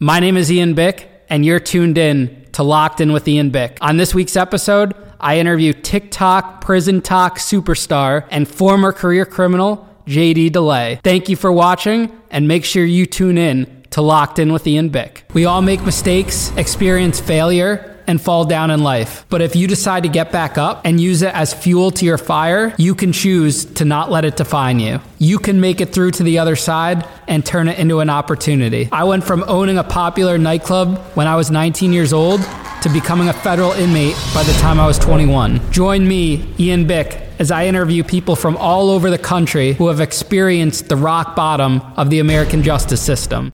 My name is Ian Bick, and you're tuned in to Locked In with Ian Bick. On this week's episode, I interview TikTok prison talk superstar and former career criminal JD Delay. Thank you for watching, and make sure you tune in to Locked In with Ian Bick. We all make mistakes, experience failure, and fall down in life. But if you decide to get back up and use it as fuel to your fire, you can choose to not let it define you. You can make it through to the other side and turn it into an opportunity. I went from owning a popular nightclub when I was 19 years old to becoming a federal inmate by the time I was 21. Join me, Ian Bick, as I interview people from all over the country who have experienced the rock bottom of the American justice system.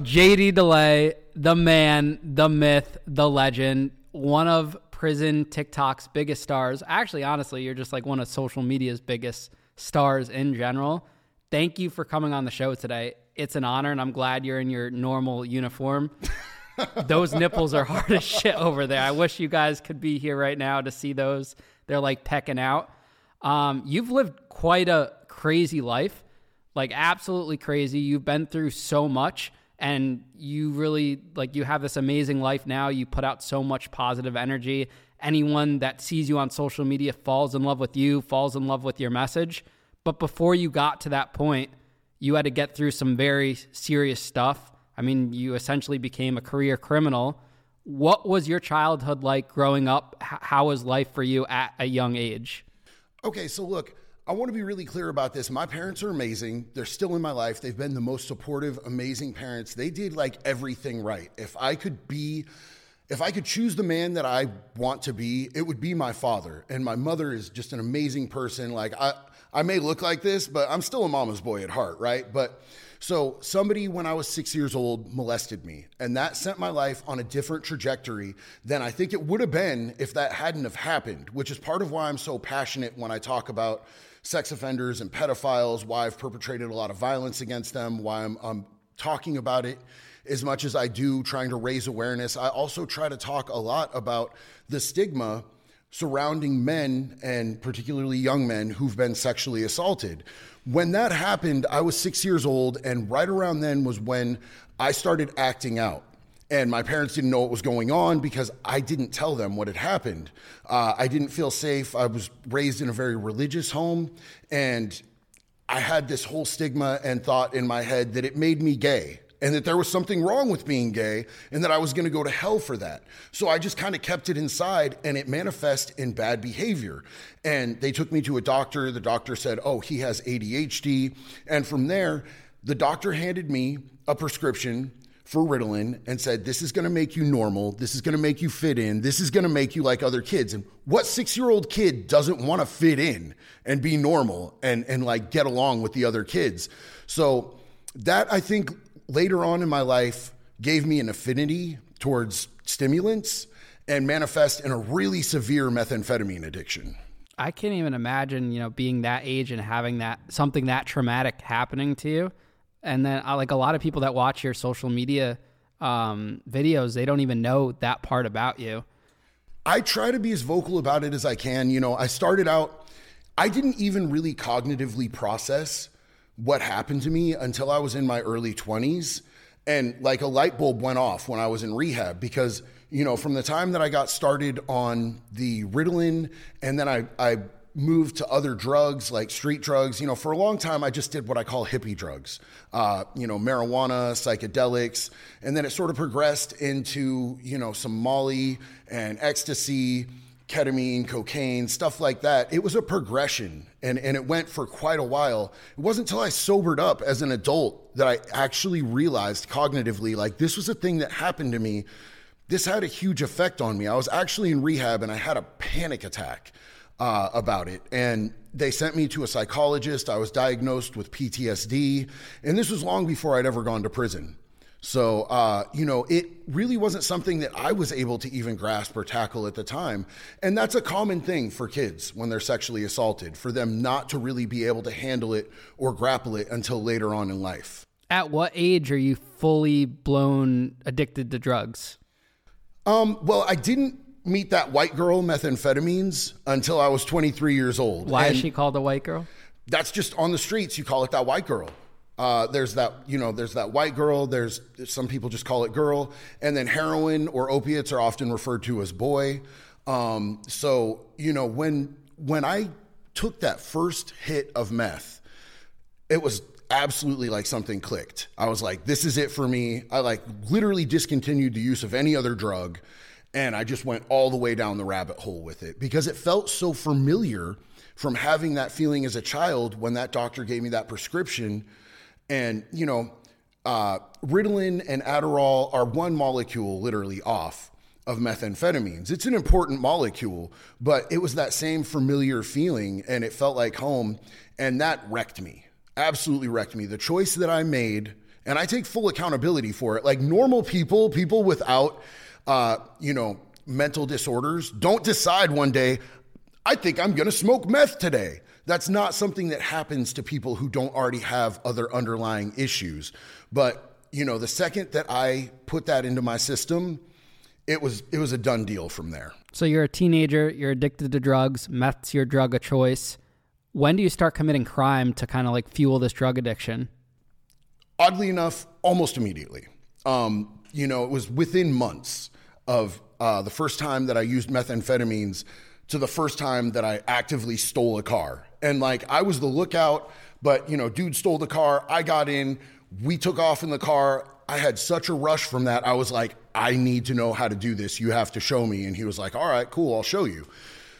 JD Delay, the man, the myth, the legend, one of prison TikTok's biggest stars. Actually, honestly, you're just like one of social media's biggest stars in general. Thank you for coming on the show today. It's an honor, and I'm glad you're in your normal uniform. those nipples are hard as shit over there. I wish you guys could be here right now to see those. They're like pecking out. Um, you've lived quite a crazy life, like absolutely crazy. You've been through so much and you really like you have this amazing life now. You put out so much positive energy. Anyone that sees you on social media falls in love with you, falls in love with your message. But before you got to that point, you had to get through some very serious stuff. I mean, you essentially became a career criminal. What was your childhood like growing up? How was life for you at a young age? Okay, so look, I want to be really clear about this. My parents are amazing. They're still in my life. They've been the most supportive, amazing parents. They did like everything right. If I could be, if I could choose the man that I want to be, it would be my father. And my mother is just an amazing person. Like I, I may look like this, but I'm still a mama's boy at heart, right? But so somebody when I was six years old molested me, and that sent my life on a different trajectory than I think it would have been if that hadn't have happened. Which is part of why I'm so passionate when I talk about sex offenders and pedophiles, why I've perpetrated a lot of violence against them, why I'm, I'm talking about it as much as I do, trying to raise awareness. I also try to talk a lot about the stigma surrounding men and particularly young men who've been sexually assaulted. When that happened, I was six years old, and right around then was when I started acting out. And my parents didn't know what was going on because I didn't tell them what had happened. Uh, I didn't feel safe. I was raised in a very religious home, and I had this whole stigma and thought in my head that it made me gay and that there was something wrong with being gay and that I was going to go to hell for that. So I just kind of kept it inside and it manifested in bad behavior. And they took me to a doctor. The doctor said, "Oh, he has ADHD." And from there, the doctor handed me a prescription for Ritalin and said, This is gonna make you normal. This is gonna make you fit in. This is gonna make you like other kids. And what six year old kid doesn't wanna fit in and be normal and, and like get along with the other kids? So that I think later on in my life gave me an affinity towards stimulants and manifest in a really severe methamphetamine addiction. I can't even imagine, you know, being that age and having that something that traumatic happening to you. And then, uh, like a lot of people that watch your social media um, videos, they don't even know that part about you. I try to be as vocal about it as I can. You know, I started out, I didn't even really cognitively process what happened to me until I was in my early 20s. And like a light bulb went off when I was in rehab because, you know, from the time that I got started on the Ritalin and then I, I moved to other drugs like street drugs. You know, for a long time, I just did what I call hippie drugs, uh, you know, marijuana, psychedelics. And then it sort of progressed into, you know, some Molly and ecstasy ketamine, cocaine, stuff like that. It was a progression and, and it went for quite a while. It wasn't until I sobered up as an adult that I actually realized cognitively, like, this was a thing that happened to me. This had a huge effect on me. I was actually in rehab and I had a panic attack uh, about it. And they sent me to a psychologist. I was diagnosed with PTSD. And this was long before I'd ever gone to prison. So, uh, you know, it really wasn't something that I was able to even grasp or tackle at the time. And that's a common thing for kids when they're sexually assaulted, for them not to really be able to handle it or grapple it until later on in life. At what age are you fully blown addicted to drugs? Um, well, I didn't meet that white girl methamphetamines until I was 23 years old. Why and is she called a white girl? That's just on the streets. You call it that white girl Uh, there's that, you know, there's that white girl. There's some people just call it girl, and then heroin or opiates are often referred to as boy. Um, so you know, when when I took that first hit of meth, it was absolutely like something clicked. I was like, this is it for me. I like literally discontinued the use of any other drug, and I just went all the way down the rabbit hole with it because it felt so familiar from having that feeling as a child when that doctor gave me that prescription and, you know, uh, Ritalin and Adderall are one molecule literally off of methamphetamines. It's an important molecule, but it was that same familiar feeling and it felt like home. And that wrecked me, absolutely wrecked me. The choice that I made, and I take full accountability for it. Like normal people, people without, uh, you know, mental disorders, don't decide one day, I think I'm gonna smoke meth today. That's not something that happens to people who don't already have other underlying issues. But, you know, the second that I put that into my system, it was it was a done deal from there. So you're a teenager, you're addicted to drugs, meth's your drug of choice. When do you start committing crime to kind of like fuel this drug addiction? Oddly enough, almost immediately. Um, you know, it was within months of uh, the first time that I used methamphetamines to the first time that I actively stole a car and like I was the lookout, but you know, dude stole the car. I got in. We took off in the car. I had such a rush from that. I was like, I need to know how to do this. You have to show me. And he was like, All right, cool, I'll show you.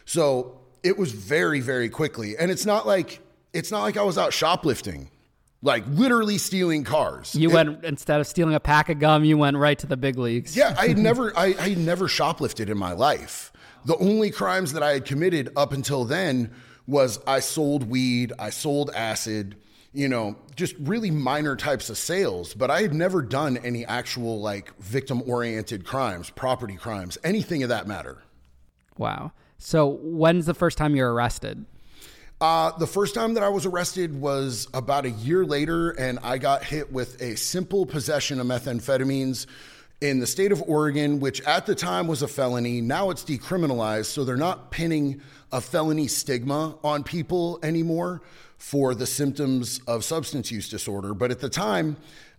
So it was very, very quickly. And it's not like it's not like I was out shoplifting, like literally stealing cars. You it, went instead of stealing a pack of gum, you went right to the big leagues. Yeah, I had never I, I had never shoplifted in my life. The only crimes that I had committed up until then was I sold weed, I sold acid, you know, just really minor types of sales, but I had never done any actual like victim oriented crimes, property crimes, anything of that matter. Wow. So when's the first time you're arrested? Uh, the first time that I was arrested was about a year later, and I got hit with a simple possession of methamphetamines in the state of Oregon, which at the time was a felony. Now it's decriminalized, so they're not pinning a felony stigma on people anymore for the symptoms of substance use disorder. But at the time,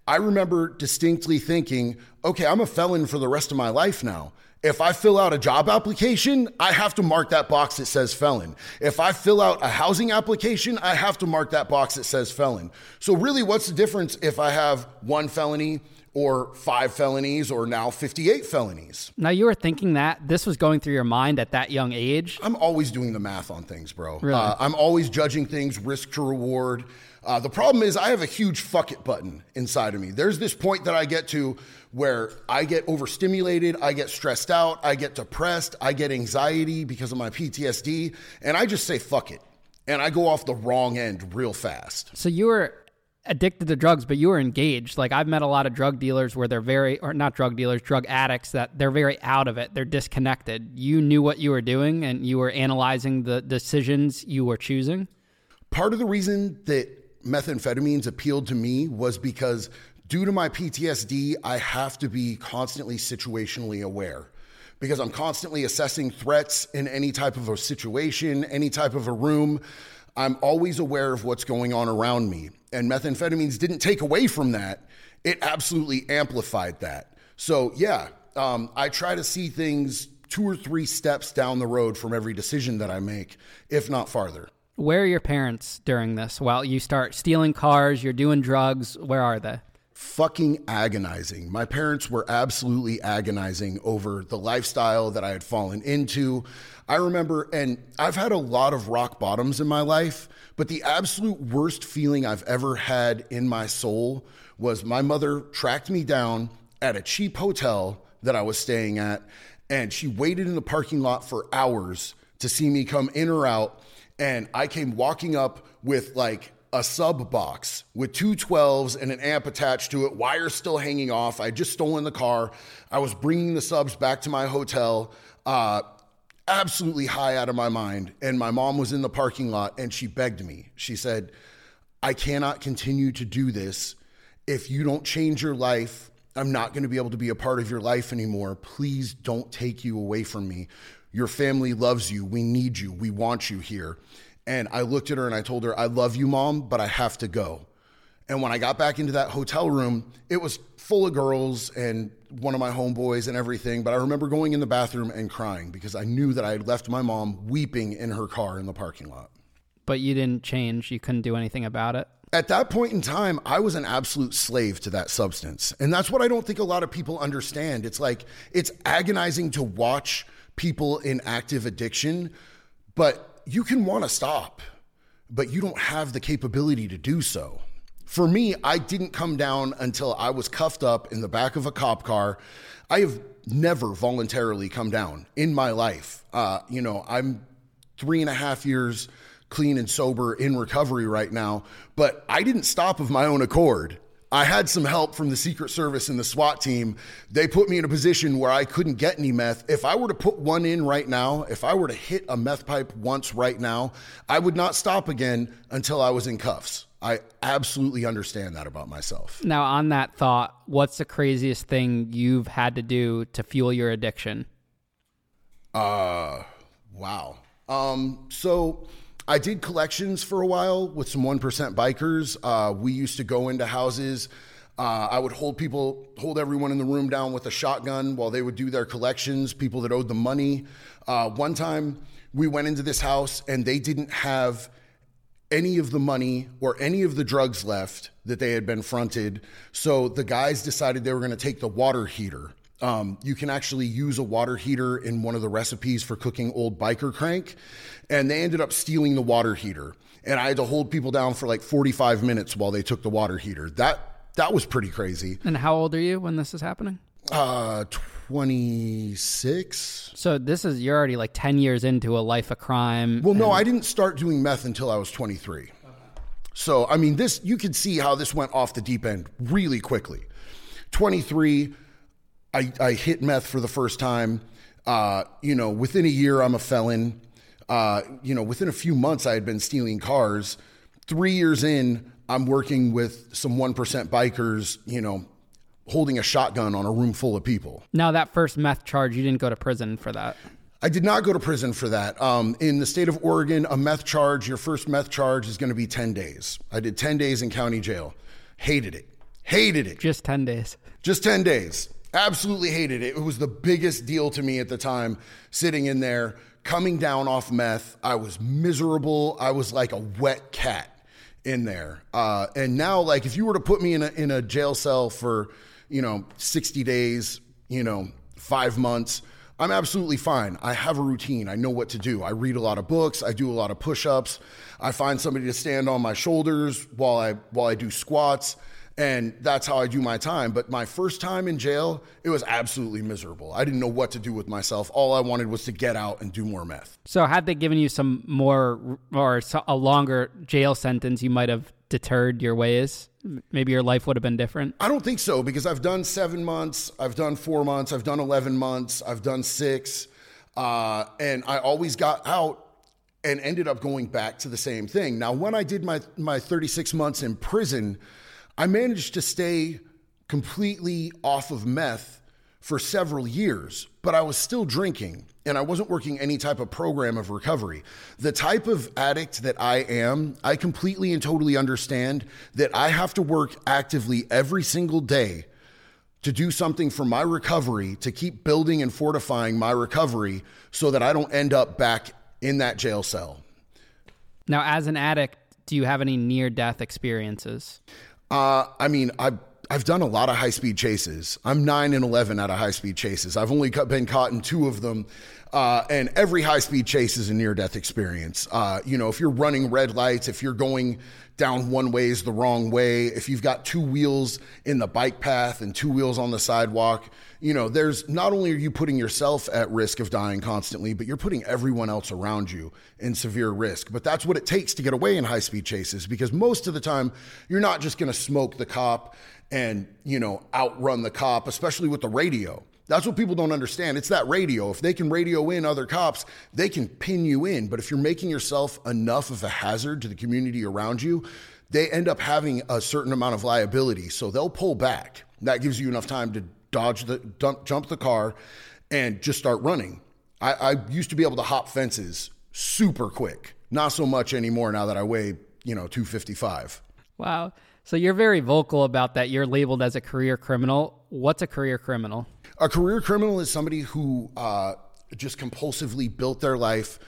I remember distinctly thinking, okay, I'm a felon for the rest of my life now. If I fill out a job application, I have to mark that box that says felon. If I fill out a housing application, I have to mark that box that says felon. So, really, what's the difference if I have one felony or five felonies or now 58 felonies. Now you were thinking that this was going through your mind at that young age? I'm always doing the math on things, bro. Really? Uh, I'm always judging things risk to reward. Uh, the problem is I have a huge fuck it button inside of me. There's this point that I get to where I get overstimulated, I get stressed out, I get depressed, I get anxiety because of my PTSD, and I just say fuck it. And I go off the wrong end real fast. So you were addicted to drugs, but you were engaged. Like I've met a lot of drug dealers where they're very, or not drug dealers, drug addicts that they're very out of it. They're disconnected. You knew what you were doing and you were analyzing the decisions you were choosing. Part of the reason that methamphetamines appealed to me was because due to my PTSD, I have to be constantly situationally aware because I'm constantly assessing threats in any type of a situation, any type of a room. I'm always aware of what's going on around me. And methamphetamines didn't take away from that, it absolutely amplified that. So, yeah, um, I try to see things two or three steps down the road from every decision that I make, if not farther. Where are your parents during this? While you start stealing cars, you're doing drugs, where are they? Fucking agonizing. My parents were absolutely agonizing over the lifestyle that I had fallen into. I remember, and I've had a lot of rock bottoms in my life, but the absolute worst feeling I've ever had in my soul was my mother tracked me down at a cheap hotel that I was staying at, and she waited in the parking lot for hours to see me come in or out. And I came walking up with like a sub box with two 12s and an amp attached to it, wires still hanging off. I had just stolen the car. I was bringing the subs back to my hotel, uh, absolutely high out of my mind. And my mom was in the parking lot and she begged me. She said, I cannot continue to do this. If you don't change your life, I'm not going to be able to be a part of your life anymore. Please don't take you away from me. Your family loves you. We need you. We want you here. And I looked at her and I told her, I love you, mom, but I have to go. And when I got back into that hotel room, it was full of girls and one of my homeboys and everything. But I remember going in the bathroom and crying because I knew that I had left my mom weeping in her car in the parking lot. But you didn't change. You couldn't do anything about it. At that point in time, I was an absolute slave to that substance. And that's what I don't think a lot of people understand. It's like, it's agonizing to watch people in active addiction, but you can want to stop, but you don't have the capability to do so. For me, I didn't come down until I was cuffed up in the back of a cop car. I have never voluntarily come down in my life. Uh, you know, I'm three and a half years clean and sober in recovery right now, but I didn't stop of my own accord. I had some help from the Secret Service and the SWAT team. They put me in a position where I couldn't get any meth. If I were to put one in right now, if I were to hit a meth pipe once right now, I would not stop again until I was in cuffs. I absolutely understand that about myself. Now, on that thought, what's the craziest thing you've had to do to fuel your addiction? Uh, wow. Um, so I did collections for a while with some 1% bikers. Uh, we used to go into houses. Uh, I would hold people, hold everyone in the room down with a shotgun while they would do their collections, people that owed the money. Uh, one time we went into this house and they didn't have any of the money or any of the drugs left that they had been fronted. So the guys decided they were going to take the water heater um, you can actually use a water heater in one of the recipes for cooking old biker crank. And they ended up stealing the water heater. And I had to hold people down for like 45 minutes while they took the water heater. That that was pretty crazy. And how old are you when this is happening? Uh 26. So this is you're already like 10 years into a life of crime. Well, no, I didn't start doing meth until I was 23. So, I mean, this you could see how this went off the deep end really quickly. 23 I, I hit meth for the first time. Uh, you know, within a year, I'm a felon. Uh, you know, within a few months, I had been stealing cars. Three years in, I'm working with some 1% bikers, you know, holding a shotgun on a room full of people. Now, that first meth charge, you didn't go to prison for that. I did not go to prison for that. Um, in the state of Oregon, a meth charge, your first meth charge is going to be 10 days. I did 10 days in county jail. Hated it. Hated it. Just 10 days. Just 10 days. Absolutely hated it. It was the biggest deal to me at the time, sitting in there, coming down off meth. I was miserable. I was like a wet cat in there. Uh, and now, like, if you were to put me in a, in a jail cell for, you know, 60 days, you know, five months, I'm absolutely fine. I have a routine. I know what to do. I read a lot of books. I do a lot of push-ups. I find somebody to stand on my shoulders while I while I do squats and that's how I do my time. But my first time in jail, it was absolutely miserable. I didn't know what to do with myself. All I wanted was to get out and do more meth. So, had they given you some more or a longer jail sentence, you might have deterred your ways? Maybe your life would have been different? I don't think so because I've done seven months, I've done four months, I've done 11 months, I've done six. Uh, and I always got out and ended up going back to the same thing. Now, when I did my, my 36 months in prison, I managed to stay completely off of meth for several years, but I was still drinking and I wasn't working any type of program of recovery. The type of addict that I am, I completely and totally understand that I have to work actively every single day to do something for my recovery, to keep building and fortifying my recovery so that I don't end up back in that jail cell. Now, as an addict, do you have any near death experiences? Uh, I mean, I've I've done a lot of high speed chases. I'm nine and eleven out of high speed chases. I've only been caught in two of them, uh, and every high speed chase is a near death experience. Uh, you know, if you're running red lights, if you're going down one ways the wrong way, if you've got two wheels in the bike path and two wheels on the sidewalk, you know, there's not only are you putting yourself at risk of dying constantly, but you're putting everyone else around you in severe risk. But that's what it takes to get away in high speed chases because most of the time you're not just going to smoke the cop and, you know, outrun the cop, especially with the radio. That's what people don't understand. It's that radio. If they can radio in other cops, they can pin you in. But if you're making yourself enough of a hazard to the community around you, they end up having a certain amount of liability. So they'll pull back. That gives you enough time to dodge the dump, jump the car and just start running. I, I used to be able to hop fences super quick. Not so much anymore now that I weigh, you know, 255. Wow. So you're very vocal about that. You're labeled as a career criminal. What's a career criminal? A career criminal is somebody who uh, just compulsively built their life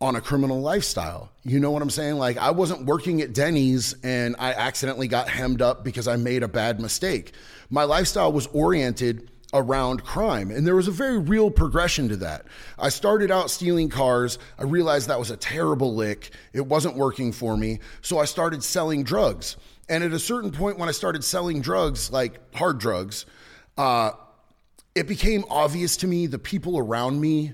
on a criminal lifestyle. You know what I'm saying? Like, I wasn't working at Denny's and I accidentally got hemmed up because I made a bad mistake. My lifestyle was oriented around crime. And there was a very real progression to that. I started out stealing cars. I realized that was a terrible lick. It wasn't working for me. So I started selling drugs. And at a certain point, when I started selling drugs, like hard drugs, uh, it became obvious to me the people around me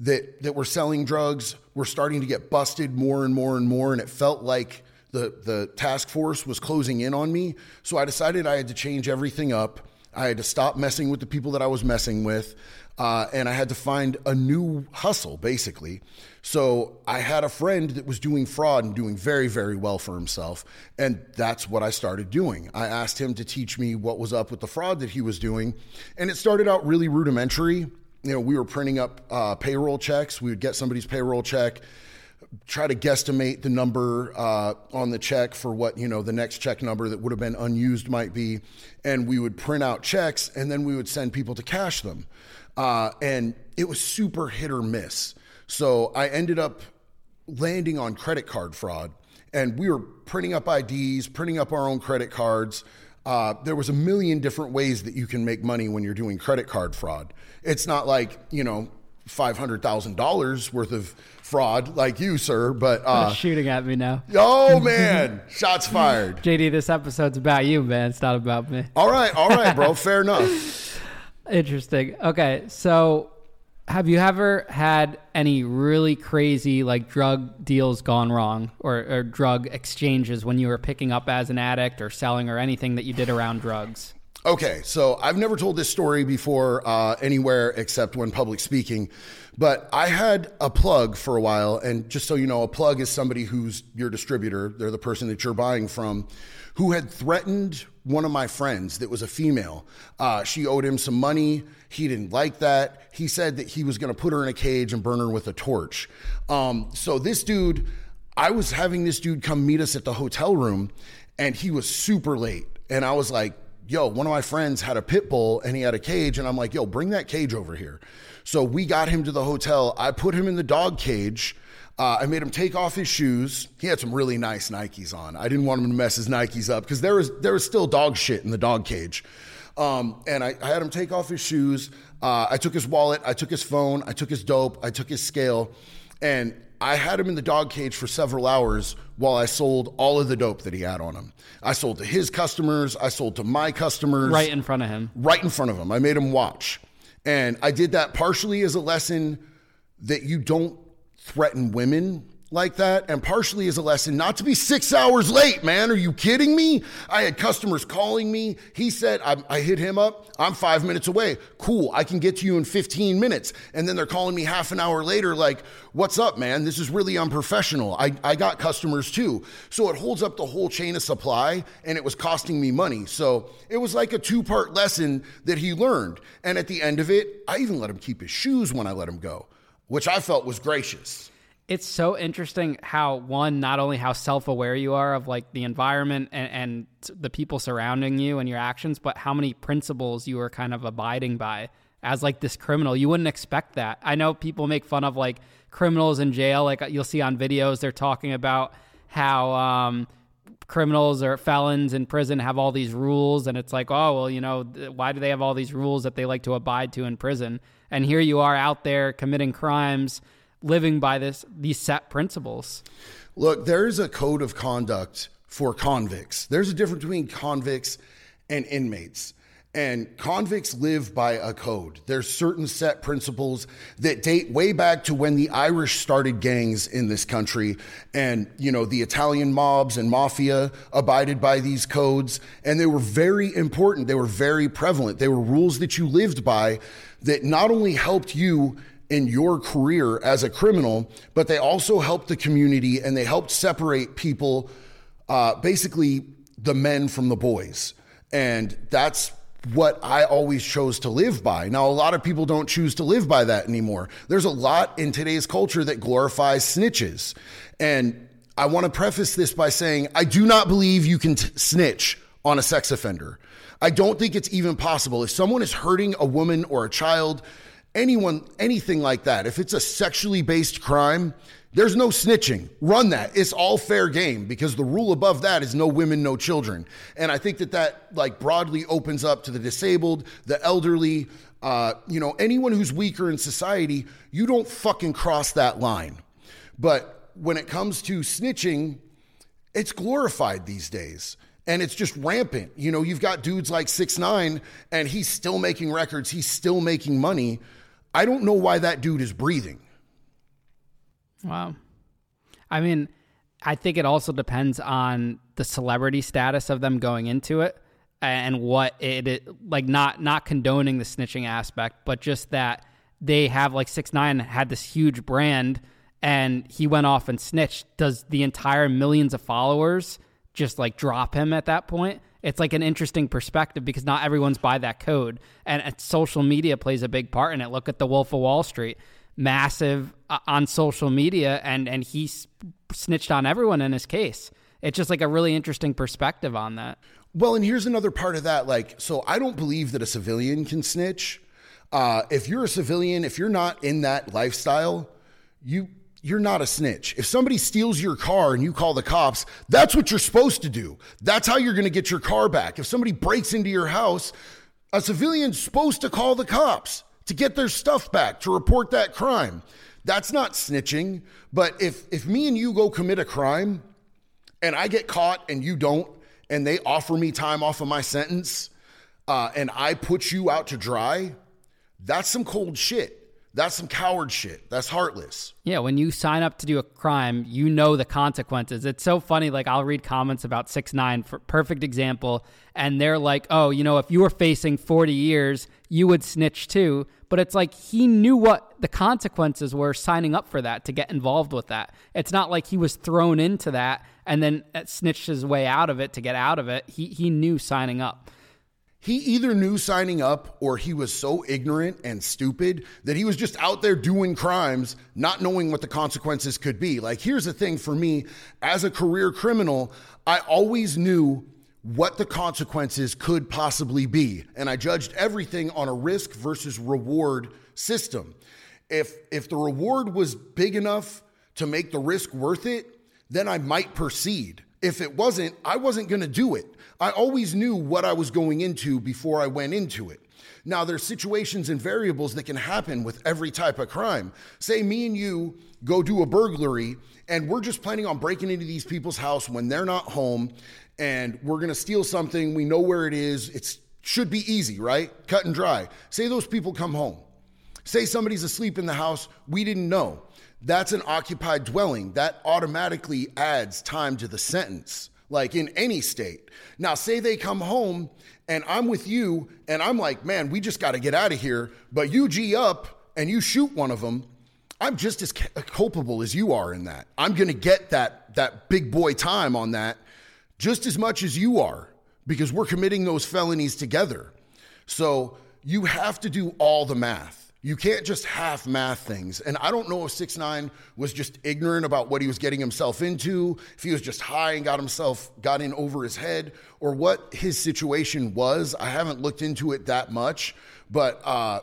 that that were selling drugs were starting to get busted more and more and more, and it felt like the the task force was closing in on me. So I decided I had to change everything up. I had to stop messing with the people that I was messing with, uh, and I had to find a new hustle, basically. So I had a friend that was doing fraud and doing very, very well for himself, and that's what I started doing. I asked him to teach me what was up with the fraud that he was doing, and it started out really rudimentary you know, we were printing up uh, payroll checks. We would get somebody's payroll check, try to guesstimate the number uh, on the check for what you know the next check number that would have been unused might be, and we would print out checks, and then we would send people to cash them, uh, and it was super hit or miss. So I ended up landing on credit card fraud, and we were printing up IDs, printing up our own credit cards. Uh, there was a million different ways that you can make money when you're doing credit card fraud. It's not like, you know, $500,000 worth of fraud like you, sir, but. Uh, shooting at me now. Oh, man. Shots fired. JD, this episode's about you, man. It's not about me. All right. All right, bro. Fair enough. Interesting. Okay. So have you ever had any really crazy like drug deals gone wrong or, or, drug exchanges when you were picking up as an addict or selling or anything that you did around drugs? Okay, so I've never told this story before uh, anywhere except when public speaking, but I had a plug for a while. And just so you know, a plug is somebody who's your distributor, they're the person that you're buying from, who had threatened one of my friends that was a female. Uh, she owed him some money. He didn't like that. He said that he was going to put her in a cage and burn her with a torch. Um, so this dude, I was having this dude come meet us at the hotel room, and he was super late. And I was like, yo, one of my friends had a pit bull and he had a cage. And I'm like, yo, bring that cage over here. So we got him to the hotel. I put him in the dog cage. Uh, I made him take off his shoes. He had some really nice Nikes on. I didn't want him to mess his Nikes up because there was there was still dog shit in the dog cage. Um, and I, I, had him take off his shoes. Uh, I took his wallet. I took his phone. I took his dope. I took his scale, and I had him in the dog cage for several hours while I sold all of the dope that he had on him. I sold to his customers, I sold to my customers. Right in front of him. Right in front of him. I made him watch. And I did that partially as a lesson that you don't threaten women like that, and partially as a lesson not to be six hours late, man. Are you kidding me? I had customers calling me. He said, I, I, hit him up. I'm five minutes away. Cool. I can get to you in 15 minutes. And then they're calling me half an hour later, like, what's up, man? This is really unprofessional. I, I got customers too. So it holds up the whole chain of supply, and it was costing me money. So it was like a two part lesson that he learned. And at the end of it, I even let him keep his shoes when I let him go, which I felt was gracious it's so interesting how one not only how self-aware you are of like the environment and, and, the people surrounding you and your actions but how many principles you are kind of abiding by as like this criminal. You wouldn't expect that. I know people make fun of like criminals in jail. Like you'll see on videos they're talking about how um, criminals or felons in prison have all these rules and it's like oh well you know why do they have all these rules that they like to abide to in prison? And here you are out there committing crimes living by this these set principles. Look, there is a code of conduct for convicts. There's a difference between convicts and inmates. And convicts live by a code. There's certain set principles that date way back to when the Irish started gangs in this country. And, you know, the Italian mobs and mafia abided by these codes. And they were very important. They were very prevalent. They were rules that you lived by that not only helped you in your career as a criminal, but they also helped the community and they helped separate people, uh, basically the men from the boys. And that's what I always chose to live by. Now, a lot of people don't choose to live by that anymore. There's a lot in today's culture that glorifies snitches. And I want to preface this by saying I do not believe you can t- snitch on a sex offender. I don't think it's even possible. If someone is hurting a woman or a child, anyone, anything like that, if it's a sexually based crime, there's no snitching. Run that. It's all fair game because the rule above that is no women, no children. And I think that that like broadly opens up to the disabled, the elderly, uh, you know, anyone who's weaker in society. You don't fucking cross that line. But when it comes to snitching, it's glorified these days and it's just rampant. You know, you've got dudes like six nine, and he's still making records. He's still making money. I don't know why that dude is breathing. Wow. I mean, I think it also depends on the celebrity status of them going into it and what it, it like not not condoning the snitching aspect, but just that they have like six nine had this huge brand and he went off and snitched. Does the entire millions of followers just like drop him at that point? It's like an interesting perspective because not everyone's by that code, and, social media plays a big part in it. Look at the Wolf of Wall Street. Massive uh, on social media and and he snitched on everyone in his case. It's just like a really interesting perspective on that. Well and here's another part of that like so i don't believe that a civilian can snitch. Uh, if you're a civilian if you're not in that lifestyle you you're not a snitch. If somebody steals your car and you call the cops, that's what you're supposed to do. That's how you're going to get your car back. If somebody breaks into your house, a civilian's supposed to call the cops to get their stuff back, to report that crime. That's not snitching. But if, if me and you go commit a crime and I get caught and you don't, and they offer me time off of my sentence, uh, and I put you out to dry, that's some cold shit. That's some coward shit. That's heartless. Yeah, when you sign up to do a crime, you know the consequences. It's so funny. Like I'll read comments about six nine for perfect example, and they're like, "Oh, you know, if you were facing forty years, you would snitch too." But it's like he knew what the consequences were signing up for that to get involved with that. It's not like he was thrown into that and then uh, snitched his way out of it to get out of it. He he knew signing up. He either knew signing up or he was so ignorant and stupid that he was just out there doing crimes, not knowing what the consequences could be. Like, here's the thing for me as a career criminal, I always knew what the consequences could possibly be. And I judged everything on a risk versus reward system. If, if the reward was big enough to make the risk worth it, then I might proceed. If it wasn't, I wasn't to do it. I always knew what I was going into before I went into it. Now, there's situations and variables that can happen with every type of crime. Say me and you go do a burglary and we're just planning on breaking into these people's house when they're not home and we're to steal something. We know where it is. It should be easy, right? Cut and dry. Say those people come home. Say somebody's asleep in the house. We didn't know. That's an occupied dwelling. That automatically adds time to the sentence like in any state. Now, say they come home and I'm with you and I'm like, man, we just got to get out of here. But you G up and you shoot one of them. I'm just as culpable as you are in that. I'm going to get that that big boy time on that just as much as you are because we're committing those felonies together. So you have to do all the math. You can't just half math things. And I don't know if 6 9 was just ignorant about what he was getting himself into, if he was just high and got himself got in over his head, or what his situation was. I haven't looked into it that much, but uh,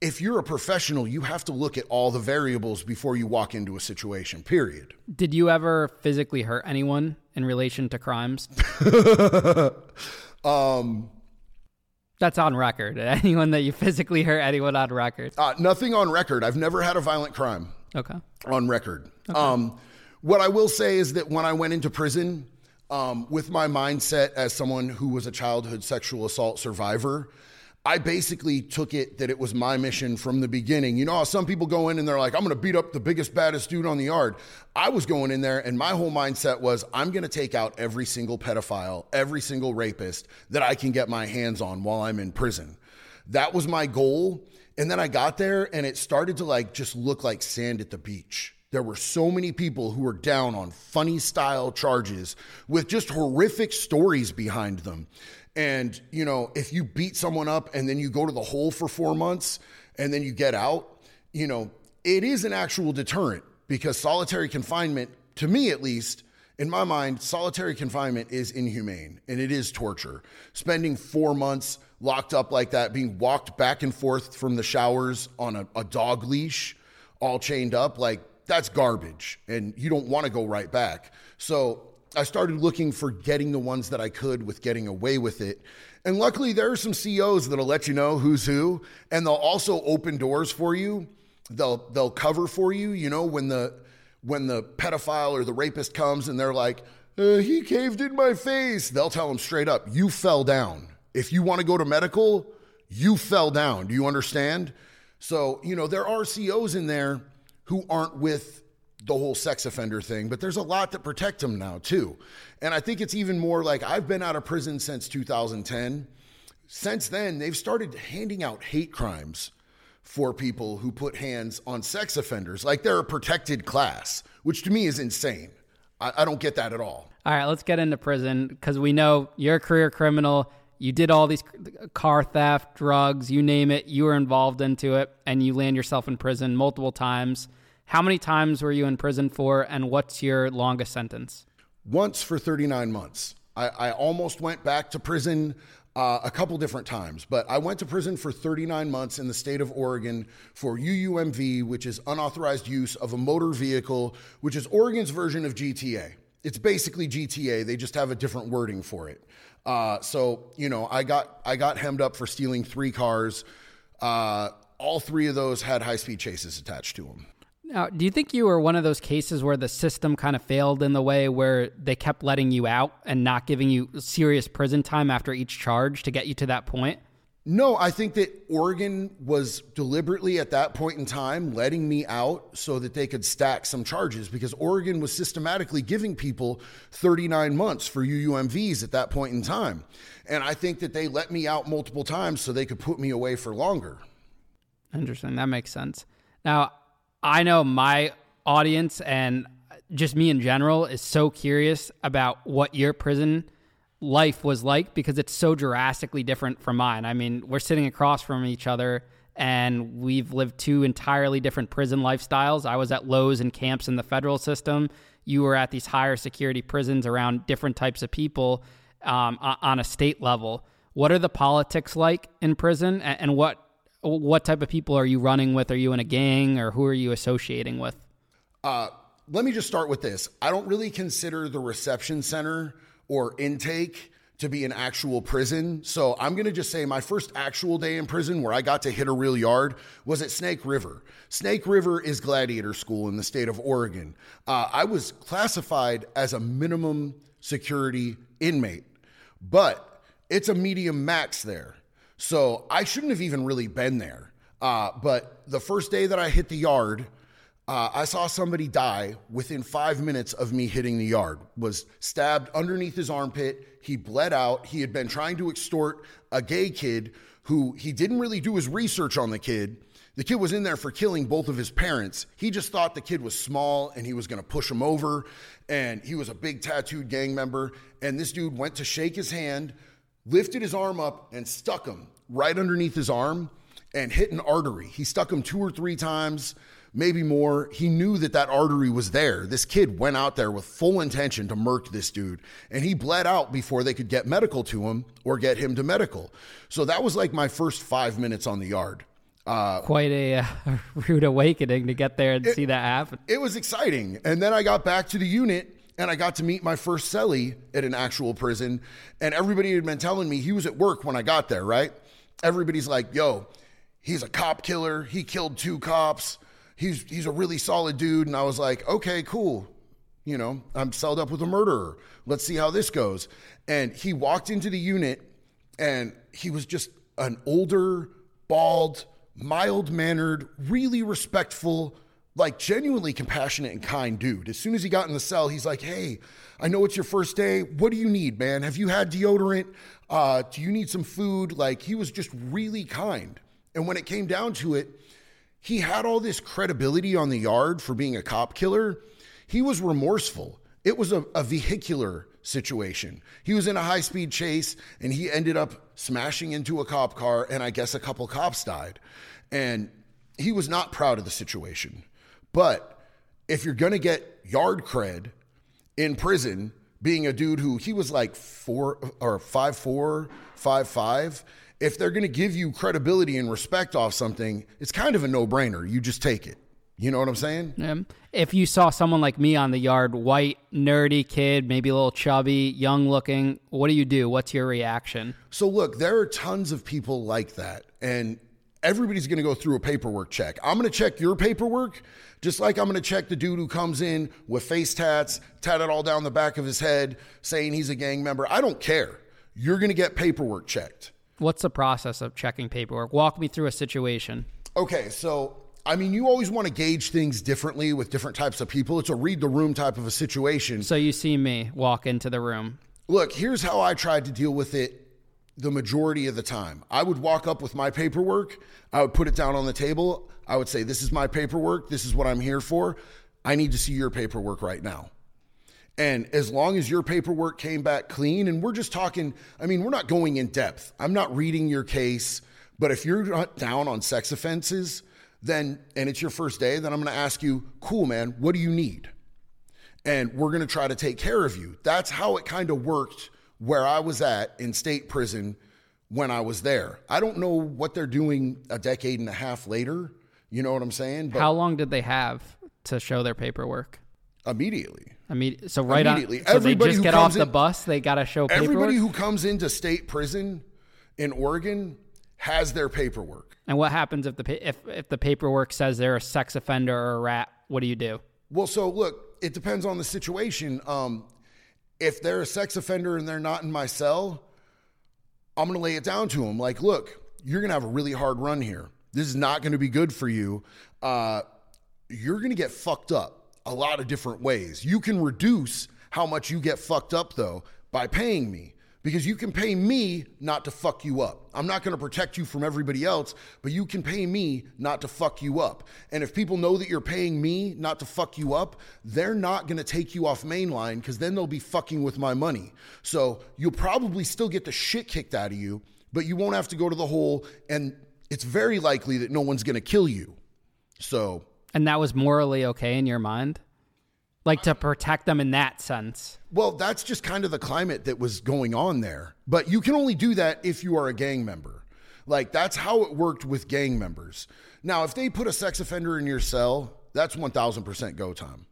if you're a professional, you have to look at all the variables before you walk into a situation, period. Did you ever physically hurt anyone in relation to crimes? um, that's on record. Anyone that you physically hurt anyone on record? Uh, nothing on record. I've never had a violent crime. Okay. On record. Okay. Um, what I will say is that when I went into prison, um, with my mindset as someone who was a childhood sexual assault survivor, I basically took it that it was my mission from the beginning. You know how some people go in and they're like, I'm going to beat up the biggest, baddest dude on the yard. I was going in there and my whole mindset was, I'm going to take out every single pedophile, every single rapist that I can get my hands on while I'm in prison. That was my goal. And then I got there and it started to like just look like sand at the beach. There were so many people who were down on funny style charges with just horrific stories behind them. And, you know, if you beat someone up and then you go to the hole for four months and then you get out, you know, it is an actual deterrent because solitary confinement to me at least, in my mind, solitary confinement is inhumane and it is torture. Spending four months locked up like that, being walked back and forth from the showers on a, a dog leash, all chained up, like that's garbage. And you don't want to go right back. So I started looking for getting the ones that I could with getting away with it. And luckily, there are some COs that'll let you know who's who, and they'll also open doors for you. They'll they'll cover for you. You know when the when the pedophile or the rapist comes and they're like, uh, he caved in my face, they'll tell him straight up, you fell down. If you want to go to medical, you fell down. Do you understand? So, you know, there are COs in there who aren't with the whole sex offender thing, but there's a lot that protect them now, too. And I think it's even more like I've been out of prison since 2010. Since then, they've started handing out hate crimes for people who put hands on sex offenders. Like they're a protected class, which to me is insane. I, I don't get that at all. All right, let's get into prison because we know you're a career criminal. You did all these car theft, drugs, you name it, you were involved into it, and you land yourself in prison multiple times. How many times were you in prison for, and what's your longest sentence? Once for 39 months. I, I almost went back to prison uh, a couple different times, but I went to prison for 39 months in the state of Oregon for UUMV, which is unauthorized use of a motor vehicle, which is Oregon's version of GTA. It's basically GTA. They just have a different wording for it. Uh, so you know, I got I got hemmed up for stealing three cars. Uh, all three of those had high speed chases attached to them. Now, do you think you were one of those cases where the system kind of failed in the way where they kept letting you out and not giving you serious prison time after each charge to get you to that point? No, I think that Oregon was deliberately at that point in time letting me out so that they could stack some charges because Oregon was systematically giving people 39 months for UUMVs at that point in time. And I think that they let me out multiple times so they could put me away for longer. Interesting. That makes sense. Now, I know my audience and just me in general is so curious about what your prison life was like because it's so drastically different from mine. I mean, we're sitting across from each other and we've lived two entirely different prison lifestyles. I was at lows and camps in the federal system. You were at these higher security prisons around different types of people um, on a state level. What are the politics like in prison, and what what type of people are you running with? Are you in a gang or who are you associating with? Uh, let me just start with this. I don't really consider the reception center or intake to be an actual prison. So I'm going to just say my first actual day in prison where I got to hit a real yard was at Snake River. Snake River is gladiator school in the state of Oregon. Uh, I was classified as a minimum security inmate, but it's a medium max there. So I shouldn't have even really been there. Uh, but the first day that I hit the yard, uh, I saw somebody die within five minutes of me hitting the yard. Was stabbed underneath his armpit. He bled out. He had been trying to extort a gay kid who he didn't really do his research on the kid. The kid was in there for killing both of his parents. He just thought the kid was small and he was going to push him over. And he was a big tattooed gang member. And this dude went to shake his hand, lifted his arm up and stuck him right underneath his arm and hit an artery. He stuck him two or three times, maybe more. He knew that that artery was there. This kid went out there with full intention to murk this dude, and he bled out before they could get medical to him or get him to medical. So that was like my first five minutes on the yard. Uh, Quite a uh, rude awakening to get there and it, see that happen. It was exciting. And then I got back to the unit and I got to meet my first cellie at an actual prison. And everybody had been telling me he was at work when I got there, right? Everybody's like, yo, he's a cop killer. He killed two cops. He's he's a really solid dude. And I was like, okay, cool. You know, I'm celled up with a murderer. Let's see how this goes. And he walked into the unit and he was just an older, bald, mild mannered, really respectful like genuinely compassionate and kind dude. As soon as he got in the cell, he's like, "Hey, I know it's your first day. What do you need, man? Have you had deodorant? Uh, do you need some food?" Like he was just really kind. And when it came down to it, he had all this credibility on the yard for being a cop killer. He was remorseful. It was a, a vehicular situation. He was in a high speed chase and he ended up smashing into a cop car, and I guess a couple cops died. And he was not proud of the situation. But if you're gonna get yard cred in prison, being a dude who he was like four or five four, five five, if they're gonna give you credibility and respect off something, it's kind of a no brainer. You just take it. You know what I'm saying? Um, if you saw someone like me on the yard, white, nerdy kid, maybe a little chubby, young looking, what do you do? What's your reaction? So, look, there are tons of people like that. And everybody's going to go through a paperwork check. I'm going to check your paperwork just like I'm going to check the dude who comes in with face tats, tatted all down the back of his head, saying he's a gang member. I don't care. You're going to get paperwork checked. What's the process of checking paperwork? Walk me through a situation. Okay, so I mean, you always want to gauge things differently with different types of people. It's a read the room type of a situation. So you see me walk into the room. Look, here's how I tried to deal with it the majority of the time. I would walk up with my paperwork, I would put it down on the table. I would say, This is my paperwork. This is what I'm here for. I need to see your paperwork right now. And as long as your paperwork came back clean, and we're just talking, I mean, we're not going in depth. I'm not reading your case, but if you're not down on sex offenses, then, and it's your first day, then I'm gonna ask you, cool, man, what do you need? And we're gonna try to take care of you. That's how it kind of worked where I was at in state prison when I was there. I don't know what they're doing a decade and a half later. You know what I'm saying? But How long did they have to show their paperwork? Immediately. I mean, so right immediately. On, so everybody they just get off the bus. They got to show paperwork. Everybody who comes into state prison in Oregon has their paperwork. And what happens if the if if the paperwork says they're a sex offender or a rat? What do you do? Well, so look, it depends on the situation. Um, if they're a sex offender and they're not in my cell, I'm going to lay it down to them. Like, look, you're going to have a really hard run here. This is not going to be good for you. Uh, you're going to get fucked up a lot of different ways. You can reduce how much you get fucked up, though, by paying me because you can pay me not to fuck you up. I'm not going to protect you from everybody else, but you can pay me not to fuck you up. And if people know that you're paying me not to fuck you up, they're not going to take you off mainline because then they'll be fucking with my money. So you'll probably still get the shit kicked out of you, but you won't have to go to the hole. And it's very likely that no one's going to kill you. So. And that was morally okay in your mind? Like to protect them in that sense. Well, that's just kind of the climate that was going on there. But you can only do that if you are a gang member. Like that's how it worked with gang members. Now, if they put a sex offender in your cell, that's 1000% go time.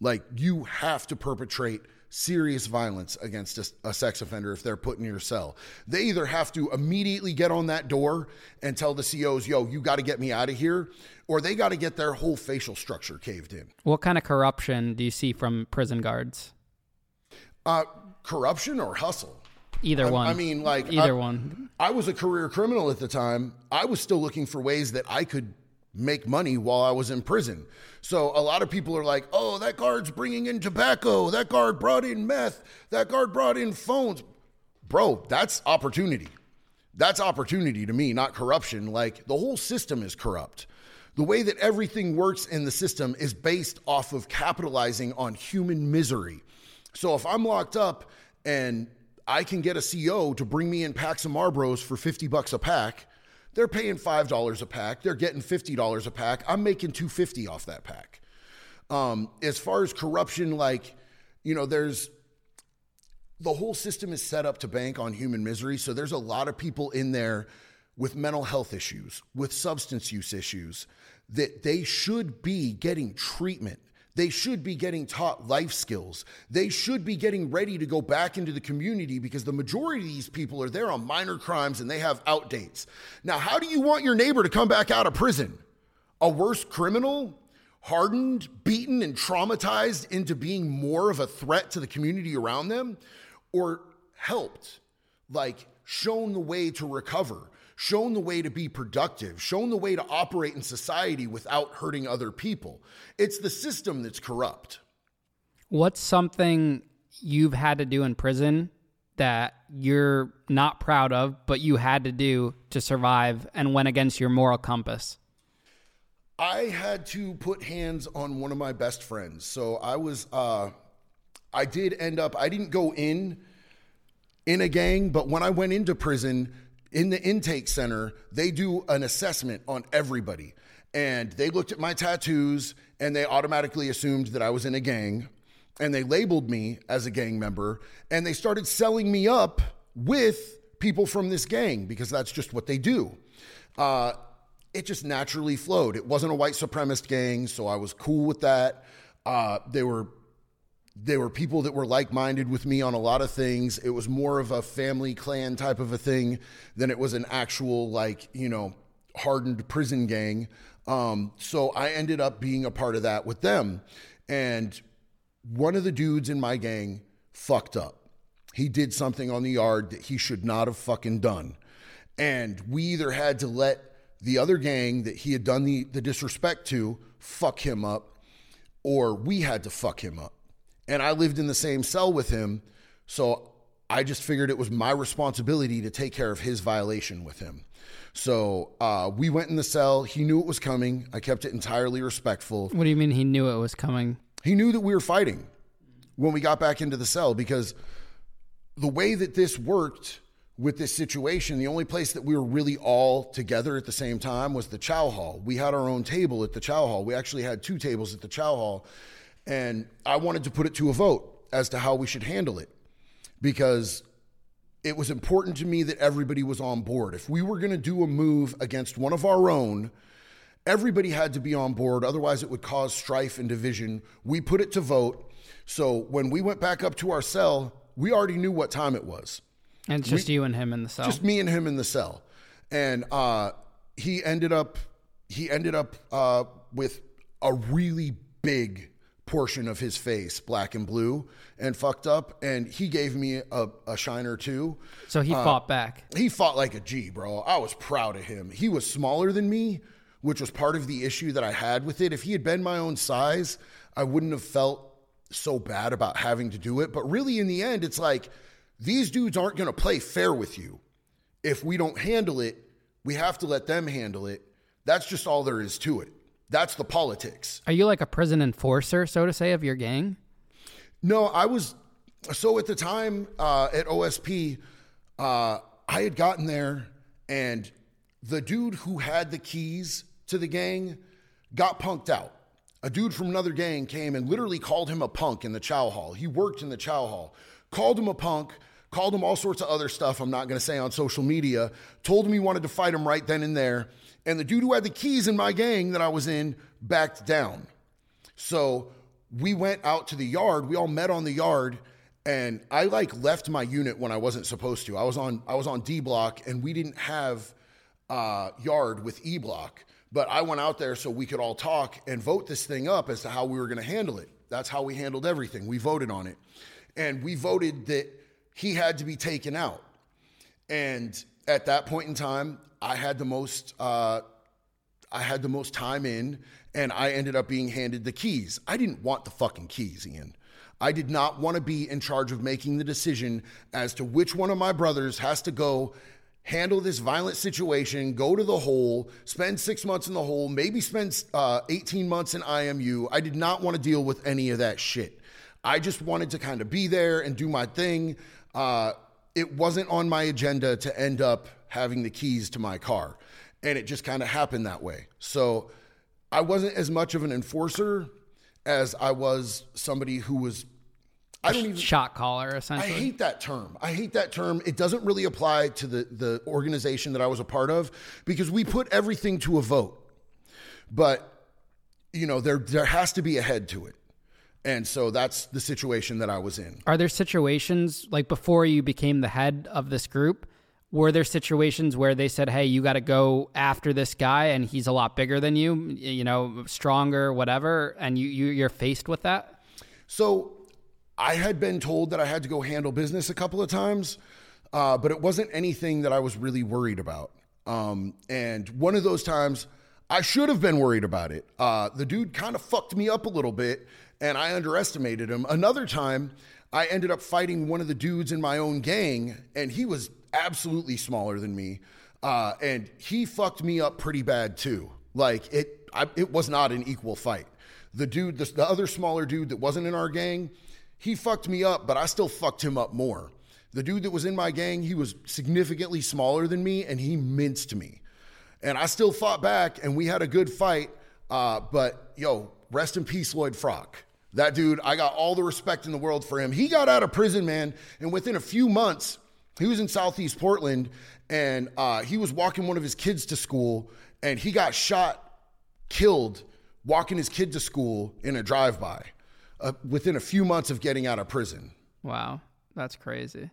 Like you have to perpetrate serious violence against a, a, sex offender if they're put in your cell. They either have to immediately get on that door and tell the COs, yo, you got to get me out of here, or they got to get their whole facial structure caved in. What kind of corruption do you see from prison guards? Uh, corruption or hustle? Either I, one. I mean, like either I, one. I was a career criminal at the time. I was still looking for ways that I could make money while I was in prison. So a lot of people are like, oh, that guard's bringing in tobacco. That guard brought in meth. That guard brought in phones. Bro, that's opportunity. That's opportunity to me, not corruption. Like the whole system is corrupt. The way that everything works in the system is based off of capitalizing on human misery. So if I'm locked up and I can get a CO to bring me in packs of Marlboros for 50 bucks a pack, they're paying $5 a pack. They're getting $50 a pack. I'm making 250 off that pack. Um, as far as corruption, like, you know, there's the whole system is set up to bank on human misery. So there's a lot of people in there with mental health issues, with substance use issues, that they should be getting treatment they should be getting taught life skills. They should be getting ready to go back into the community because the majority of these people are there on minor crimes and they have outdates. Now, how do you want your neighbor to come back out of prison? A worse criminal? Hardened, beaten, and traumatized into being more of a threat to the community around them? Or helped, like shown the way to recover? Shown the way to be productive, shown the way to operate in society without hurting other people. It's the system that's corrupt. What's something you've had to do in prison that you're not proud of, but you had to do to survive and went against your moral compass? I had to put hands on one of my best friends. So I was, uh, I did end up, I didn't go in in a gang, but when I went into prison, in the intake center, they do an assessment on everybody. And they looked at my tattoos and they automatically assumed that I was in a gang and they labeled me as a gang member and they started celling me up with people from this gang because that's just what they do. Uh, it just naturally flowed. It wasn't a white supremacist gang, so I was cool with that. Uh, they were they were people that were like-minded with me on a lot of things. It was more of a family clan type of a thing than it was an actual like you know hardened prison gang. Um, so I ended up being a part of that with them, and one of the dudes in my gang fucked up. He did something on the yard that he should not have fucking done. And we either had to let the other gang that he had done the, the disrespect to fuck him up, or we had to fuck him up. And I lived in the same cell with him. So I just figured it was my responsibility to take care of his violation with him. So uh, we went in the cell. He knew it was coming. I kept it entirely respectful. What do you mean he knew it was coming? He knew that we were fighting when we got back into the cell because the way that this worked with this situation, the only place that we were really all together at the same time was the chow hall. We had our own table at the chow hall. We actually had two tables at the chow hall. And I wanted to put it to a vote as to how we should handle it because it was important to me that everybody was on board. If we were going to do a move against one of our own, everybody had to be on board. Otherwise, it would cause strife and division. We put it to vote. So when we went back up to our cell, we already knew what time it was. And it's just we, you and him in the cell. Just me and him in the cell. And uh, he ended up he ended up uh, with a really big portion of his face, black and blue, and fucked up. And he gave me a, a shiner too. So he uh, fought back. He fought like a G, bro. I was proud of him. He was smaller than me, which was part of the issue that I had with it. If he had been my own size, I wouldn't have felt so bad about having to do it. But really, in the end, it's like these dudes aren't going to play fair with you. If we don't handle it, we have to let them handle it. That's just all there is to it. That's the politics. Are you like a prison enforcer, so to say, of your gang? No, I was. So at the time uh, at OSP, uh, I had gotten there, and the dude who had the keys to the gang got punked out. A dude from another gang came and literally called him a punk in the chow hall. He worked in the chow hall, called him a punk, called him all sorts of other stuff I'm not going to say on social media, told him he wanted to fight him right then and there. And the dude who had the keys in my gang that I was in backed down. So we went out to the yard. We all met on the yard and I like left my unit when I wasn't supposed to. I was on I was on D block and we didn't have uh, yard with E block. But I went out there so we could all talk and vote this thing up as to how we were going to handle it. That's how we handled everything. We voted on it. And we voted that he had to be taken out. And at that point in time, I had the most uh, I had the most time in, and I ended up being handed the keys. I didn't want the fucking keys, Ian. I did not want to be in charge of making the decision as to which one of my brothers has to go handle this violent situation, go to the hole, spend six months in the hole, maybe spend uh, 18 months in IMU. I did not want to deal with any of that shit. I just wanted to kind of be there and do my thing. Uh, it wasn't on my agenda to end up having the keys to my car. And it just kind of happened that way. So I wasn't as much of an enforcer as I was somebody who was I don't even shot caller essentially. I hate that term. I hate that term. It doesn't really apply to the the organization that I was a part of because we put everything to a vote. But you know, there there has to be a head to it. And so that's the situation that I was in. Are there situations like before you became the head of this group? Were there situations where they said, "Hey, you got to go after this guy, and he's a lot bigger than you, you know, stronger, whatever," and you, you you're faced with that? So I had been told that I had to go handle business a couple of times, uh, but it wasn't anything that I was really worried about. Um, and one of those times, I should have been worried about it. Uh, the dude kind of fucked me up a little bit, and I underestimated him. Another time, I ended up fighting one of the dudes in my own gang, and he was absolutely smaller than me, uh, and he fucked me up pretty bad too. Like it, I, it was not an equal fight. The dude, the, the other smaller dude that wasn't in our gang, he fucked me up, but I still fucked him up more. The dude that was in my gang, he was significantly smaller than me and he minced me. And I still fought back and we had a good fight. Uh, but yo, rest in peace, Lloyd Frock. That dude, I got all the respect in the world for him. He got out of prison, man, and within a few months, he was in Southeast Portland, and uh, he was walking one of his kids to school, and he got shot, killed, walking his kid to school in a drive-by, uh, within a few months of getting out of prison. Wow, that's crazy.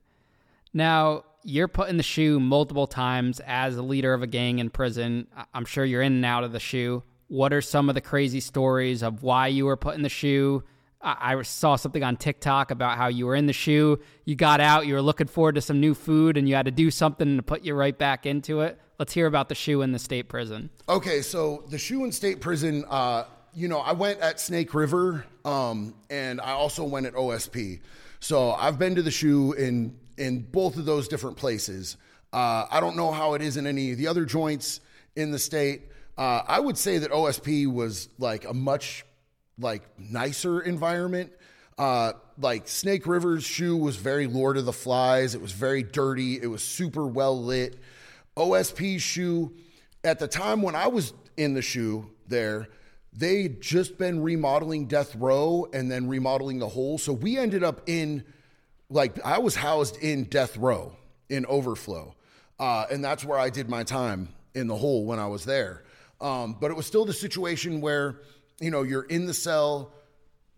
Now, you're put in the SHU multiple times as a leader of a gang in prison. I'm sure you're in and out of the SHU. What are some of the crazy stories of why you were put in the SHU? I saw something on TikTok about how you were in the SHU, you got out, you were looking forward to some new food, and you had to do something to put you right back into it. Let's hear about the SHU in the state prison. Okay, so the SHU in state prison, uh, you know, I went at Snake River, um, and I also went at OSP. So I've been to the SHU in in both of those different places. Uh, I don't know how it is in any of the other joints in the state. Uh, I would say that OSP was like a much like nicer environment. Uh, like Snake River's SHU was very Lord of the Flies. It was very dirty. It was super well lit. OSP's SHU, at the time when I was in the SHU there, they'd just been remodeling Death Row and then remodeling the hole. So we ended up in, like, I was housed in Death Row in Overflow. Uh, and that's where I did my time in the hole when I was there. Um, but it was still the situation where, you know, you're in the cell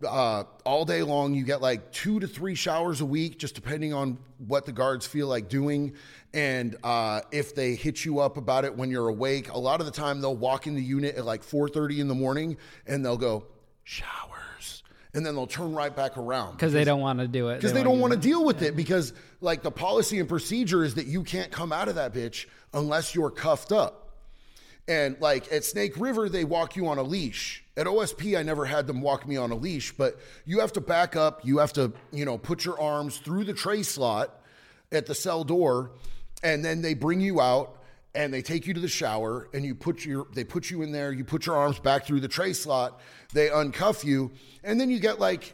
uh, all day long. You get like two to three showers a week, just depending on what the guards feel like doing. And uh, if they hit you up about it when you're awake, a lot of the time they'll walk in the unit at like 4:30 in the morning and they'll go showers, and then they'll turn right back around because they don't want to do it because they, they, don't want to deal with yeah. it because like the policy and procedure is that you can't come out of that bitch unless you're cuffed up. And like at Snake River, they walk you on a leash. At OSP, I never had them walk me on a leash, but you have to back up. You have to, you know, put your arms through the tray slot at the cell door, and then they bring you out and they take you to the shower and you put your they put you in there. You put your arms back through the tray slot. They uncuff you, and then you get like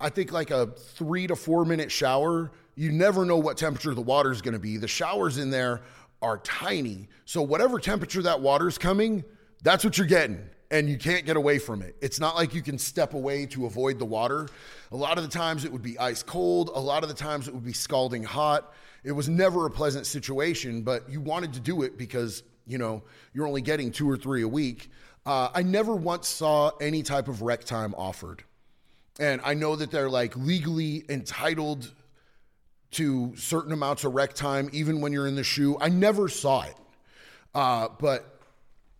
I think like a three to four minute shower. You never know what temperature the water is going to be. The showers in there are tiny. So whatever temperature that water's coming, that's what you're getting. And you can't get away from it. It's not like you can step away to avoid the water. A lot of the times it would be ice cold. A lot of the times it would be scalding hot. It was never a pleasant situation, but you wanted to do it because, you know, you're only getting two or three a week. Uh, I never once saw any type of rec time offered. And I know that they're like legally entitled to certain amounts of rec time, even when you're in the SHU. I never saw it, uh, but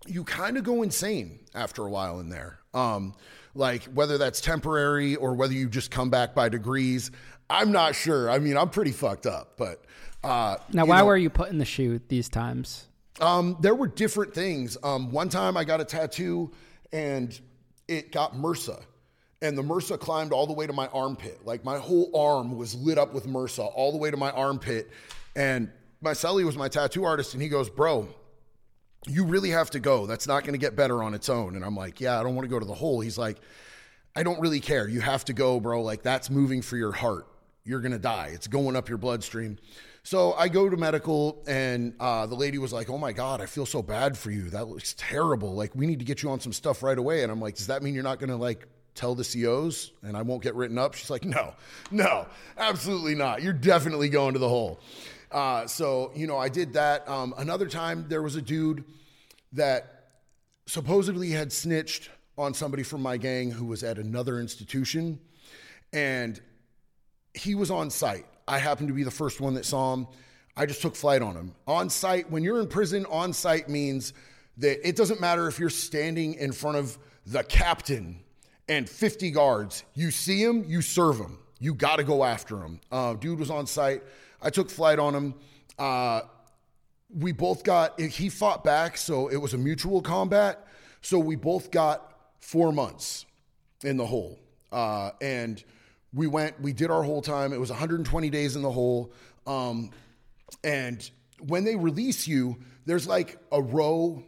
you kind of go insane after a while in there. Um, like whether that's temporary or whether you just come back by degrees, I'm not sure. I mean, I'm pretty fucked up, but uh, now why know, were you put in the SHU these times? Um, there were different things. Um, one time I got a tattoo and it got MRSA and the MRSA climbed all the way to my armpit. Like my whole arm was lit up with MRSA all the way to my armpit. And my celly was my tattoo artist, and he goes, Bro, you really have to go. That's not going to get better on its own. And I'm like, Yeah, I don't want to go to the hole. He's like, I don't really care. You have to go, bro. Like that's moving for your heart. You're going to die. It's going up your bloodstream. So I go to medical, and uh, the lady was like, "Oh my god, I feel so bad for you. That looks terrible. Like we need to get you on some stuff right away." And I'm like, "Does that mean you're not going to like tell the COs and I won't get written up? She's like, no, no, absolutely not. You're definitely going to the hole. Uh, so, you know, I did that. Um, another time, there was a dude that supposedly had snitched on somebody from my gang who was at another institution. And he was on site. I happened to be the first one that saw him. I just took flight on him. On site, when you're in prison, on site means that it doesn't matter if you're standing in front of the captain and 50 guards. You see him, you serve him. You got to go after him. Uh, dude was on site. I took flight on him. Uh, we both got, he fought back, so it was a mutual combat. So we both got four months in the hole. Uh, and we went, we did our whole time. It was 120 days in the hole. Um, and when they release you, there's like a row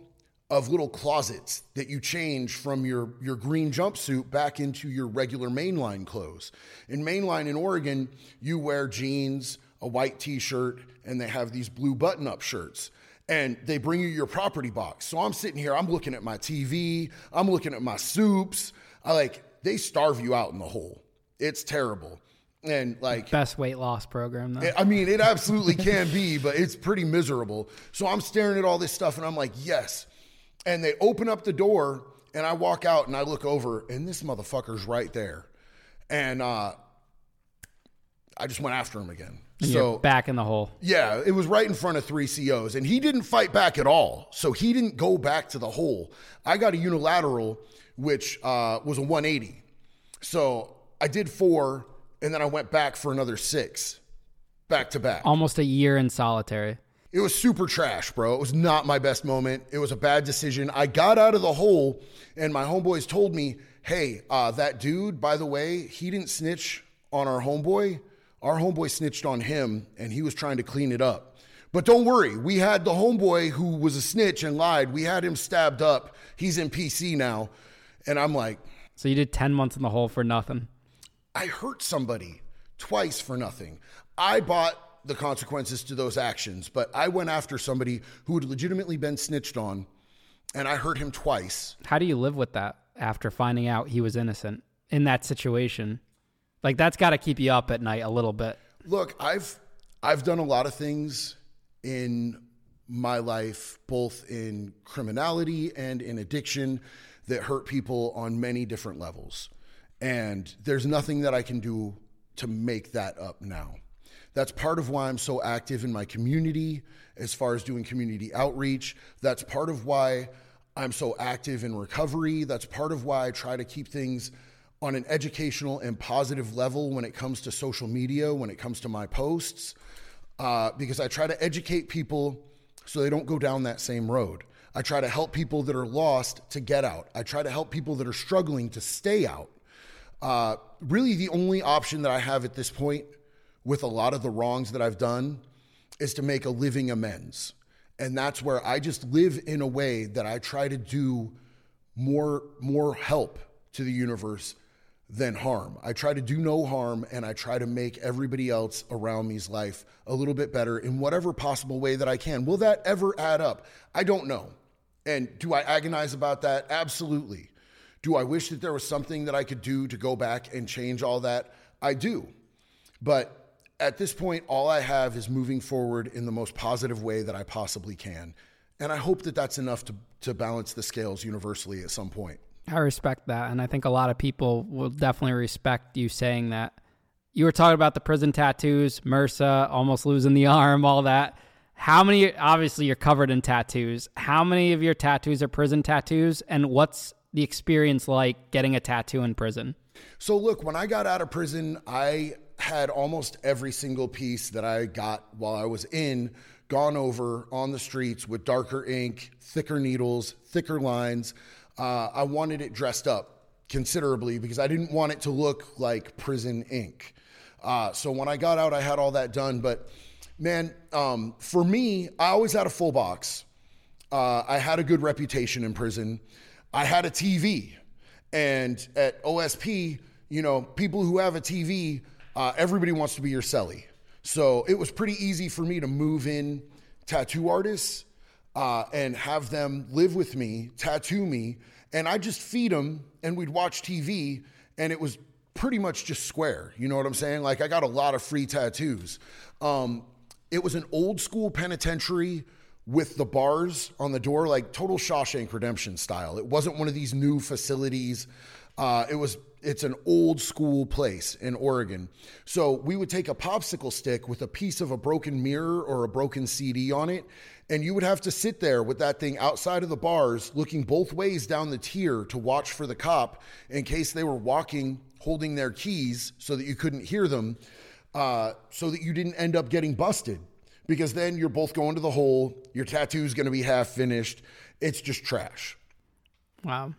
of little closets that you change from your, your green jumpsuit back into your regular mainline clothes. In mainline in Oregon, you wear jeans, a white t shirt, and they have these blue button up shirts. And they bring you your property box. So I'm sitting here, I'm looking at my TV, I'm looking at my soups, I like they starve you out in the hole. It's terrible. And like best weight loss program though. I mean, it absolutely can be, but it's pretty miserable. So I'm staring at all this stuff and I'm like, yes. And they open up the door and I walk out and I look over and this motherfucker's right there. And uh, I just went after him again. And so back in the hole. yeah, it was right in front of three COs, and he didn't fight back at all. So he didn't go back to the hole. I got a unilateral, which uh, was a 180. So I did four, and then I went back for another six, back to back. Almost a year in solitary. It was super trash, bro. It was not my best moment. It was a bad decision. I got out of the hole, and my homeboys told me, hey, uh, that dude, by the way, he didn't snitch on our homeboy. Our homeboy snitched on him, and he was trying to clean it up. But don't worry, we had the homeboy who was a snitch and lied. We had him stabbed up. He's in PC now. And I'm like, So you did 10 months in the hole for nothing. I hurt somebody twice for nothing. I bought the consequences to those actions, but I went after somebody who had legitimately been snitched on, and I hurt him twice. How do you live with that after finding out he was innocent in that situation? Like that's got to keep you up at night a little bit. Look, I've I've done a lot of things in my life, both in criminality and in addiction, that hurt people on many different levels. And there's nothing that I can do to make that up now. That's part of why I'm so active in my community as far as doing community outreach. That's part of why I'm so active in recovery. That's part of why I try to keep things on an educational and positive level when it comes to social media, when it comes to my posts, uh, because I try to educate people so they don't go down that same road. I try to help people that are lost to get out. I try to help people that are struggling to stay out. Uh, really, the only option that I have at this point with a lot of the wrongs that I've done is to make a living amends. And that's where I just live in a way that I try to do more more help to the universe than harm. I try to do no harm and I try to make everybody else around me's life a little bit better in whatever possible way that I can. Will that ever add up? I don't know. And do I agonize about that? Absolutely. Do I wish that there was something that I could do to go back and change all that? I do. But at this point, all I have is moving forward in the most positive way that I possibly can. And I hope that that's enough to, to balance the scales universally at some point. I respect that. And I think a lot of people will definitely respect you saying that. You were talking about the prison tattoos, MRSA, almost losing the arm, all that. How many, obviously, you're covered in tattoos. How many of your tattoos are prison tattoos? And what's the experience like getting a tattoo in prison? So, look, when I got out of prison, I had almost every single piece that I got while I was in gone over on the streets with darker ink, thicker needles, thicker lines. Uh, I wanted it dressed up considerably because I didn't want it to look like prison ink. Uh, so when I got out, I had all that done. But man, um, for me, I always had a full box. Uh, I had a good reputation in prison. I had a TV. And at OSP, you know, people who have a TV, uh, everybody wants to be your celly. So it was pretty easy for me to move in tattoo artists uh, and have them live with me, tattoo me, and I just feed them, and we'd watch TV, and it was pretty much just square. You know what I'm saying? Like I got a lot of free tattoos. Um, it was an old school penitentiary with the bars on the door, like total Shawshank Redemption style. It wasn't one of these new facilities. Uh, it was it's an old school place in Oregon. So we would take a popsicle stick with a piece of a broken mirror or a broken CD on it, and you would have to sit there with that thing outside of the bars, looking both ways down the tier to watch for the cop in case they were walking holding their keys so that you couldn't hear them, uh, so that you didn't end up getting busted. Because then you're both going to the hole, your tattoo's gonna be half finished. It's just trash. Wow.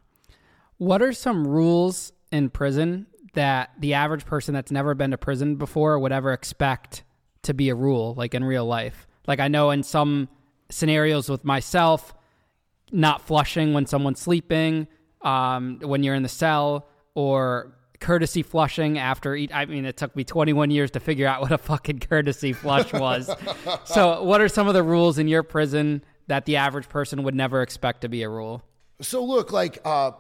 What are some rules in prison that the average person that's never been to prison before would ever expect to be a rule, like in real life? Like I know in some scenarios with myself, not flushing when someone's sleeping, um, when you're in the cell, or courtesy flushing after eat. I mean, it took me 21 years to figure out what a fucking courtesy flush was. so, what are some of the rules in your prison that the average person would never expect to be a rule? So look, like uh,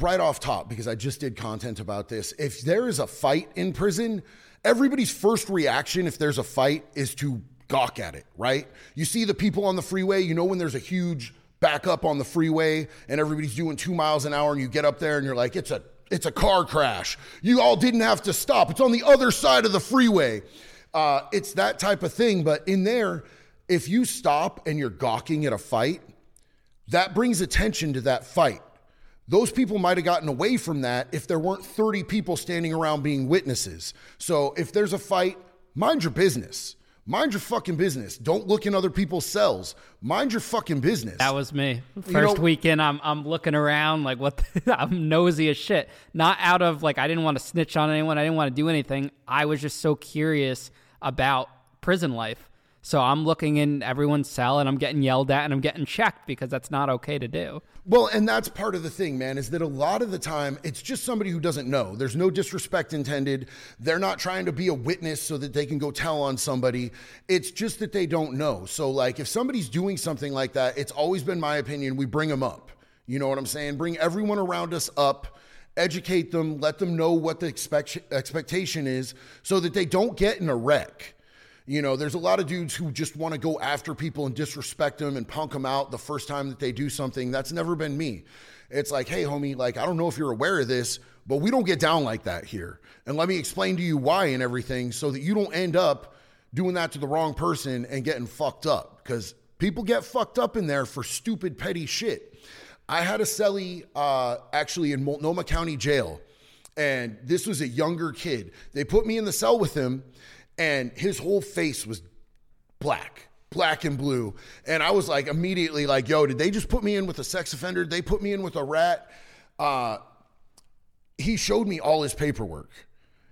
right off top, because I just did content about this. If there is a fight in prison, everybody's first reaction, if there's a fight, is to gawk at it. Right? You see the people on the freeway. You know when there's a huge backup on the freeway and everybody's doing two miles an hour, and you get up there and you're like, it's a it's a car crash. You all didn't have to stop. It's on the other side of the freeway. Uh, it's that type of thing. But in there, if you stop and you're gawking at a fight, that brings attention to that fight. Those people might have gotten away from that if there weren't 30 people standing around being witnesses. So if there's a fight, mind your business. Mind your fucking business. Don't look in other people's cells. Mind your fucking business. That was me. First know, weekend, I'm I'm looking around like what the, I'm nosy as shit. Not out of like I didn't want to snitch on anyone. I didn't want to do anything. I was just so curious about prison life. So I'm looking in everyone's cell and I'm getting yelled at and I'm getting checked because that's not okay to do. Well, and that's part of the thing, man, is that a lot of the time it's just somebody who doesn't know. There's no disrespect intended. They're not trying to be a witness so that they can go tell on somebody. It's just that they don't know. So, like, if somebody's doing something like that, it's always been my opinion we bring them up. You know what I'm saying? Bring everyone around us up educate them, let them know what the expect- expectation is so that they don't get in a wreck. You know, there's a lot of dudes who just want to go after people and disrespect them and punk them out the first time that they do something. That's never been me. It's like, hey, homie, like, I don't know if you're aware of this, but we don't get down like that here. And let me explain to you why and everything so that you don't end up doing that to the wrong person and getting fucked up. Because people get fucked up in there for stupid, petty shit. I had a cellie uh, actually in Multnomah County Jail, and this was a younger kid. They put me in the cell with him and his whole face was black black and blue. And i was like immediately like yo did they just put me in with a sex offender? Did they put me in with a rat. Uh, he showed me all his paperwork.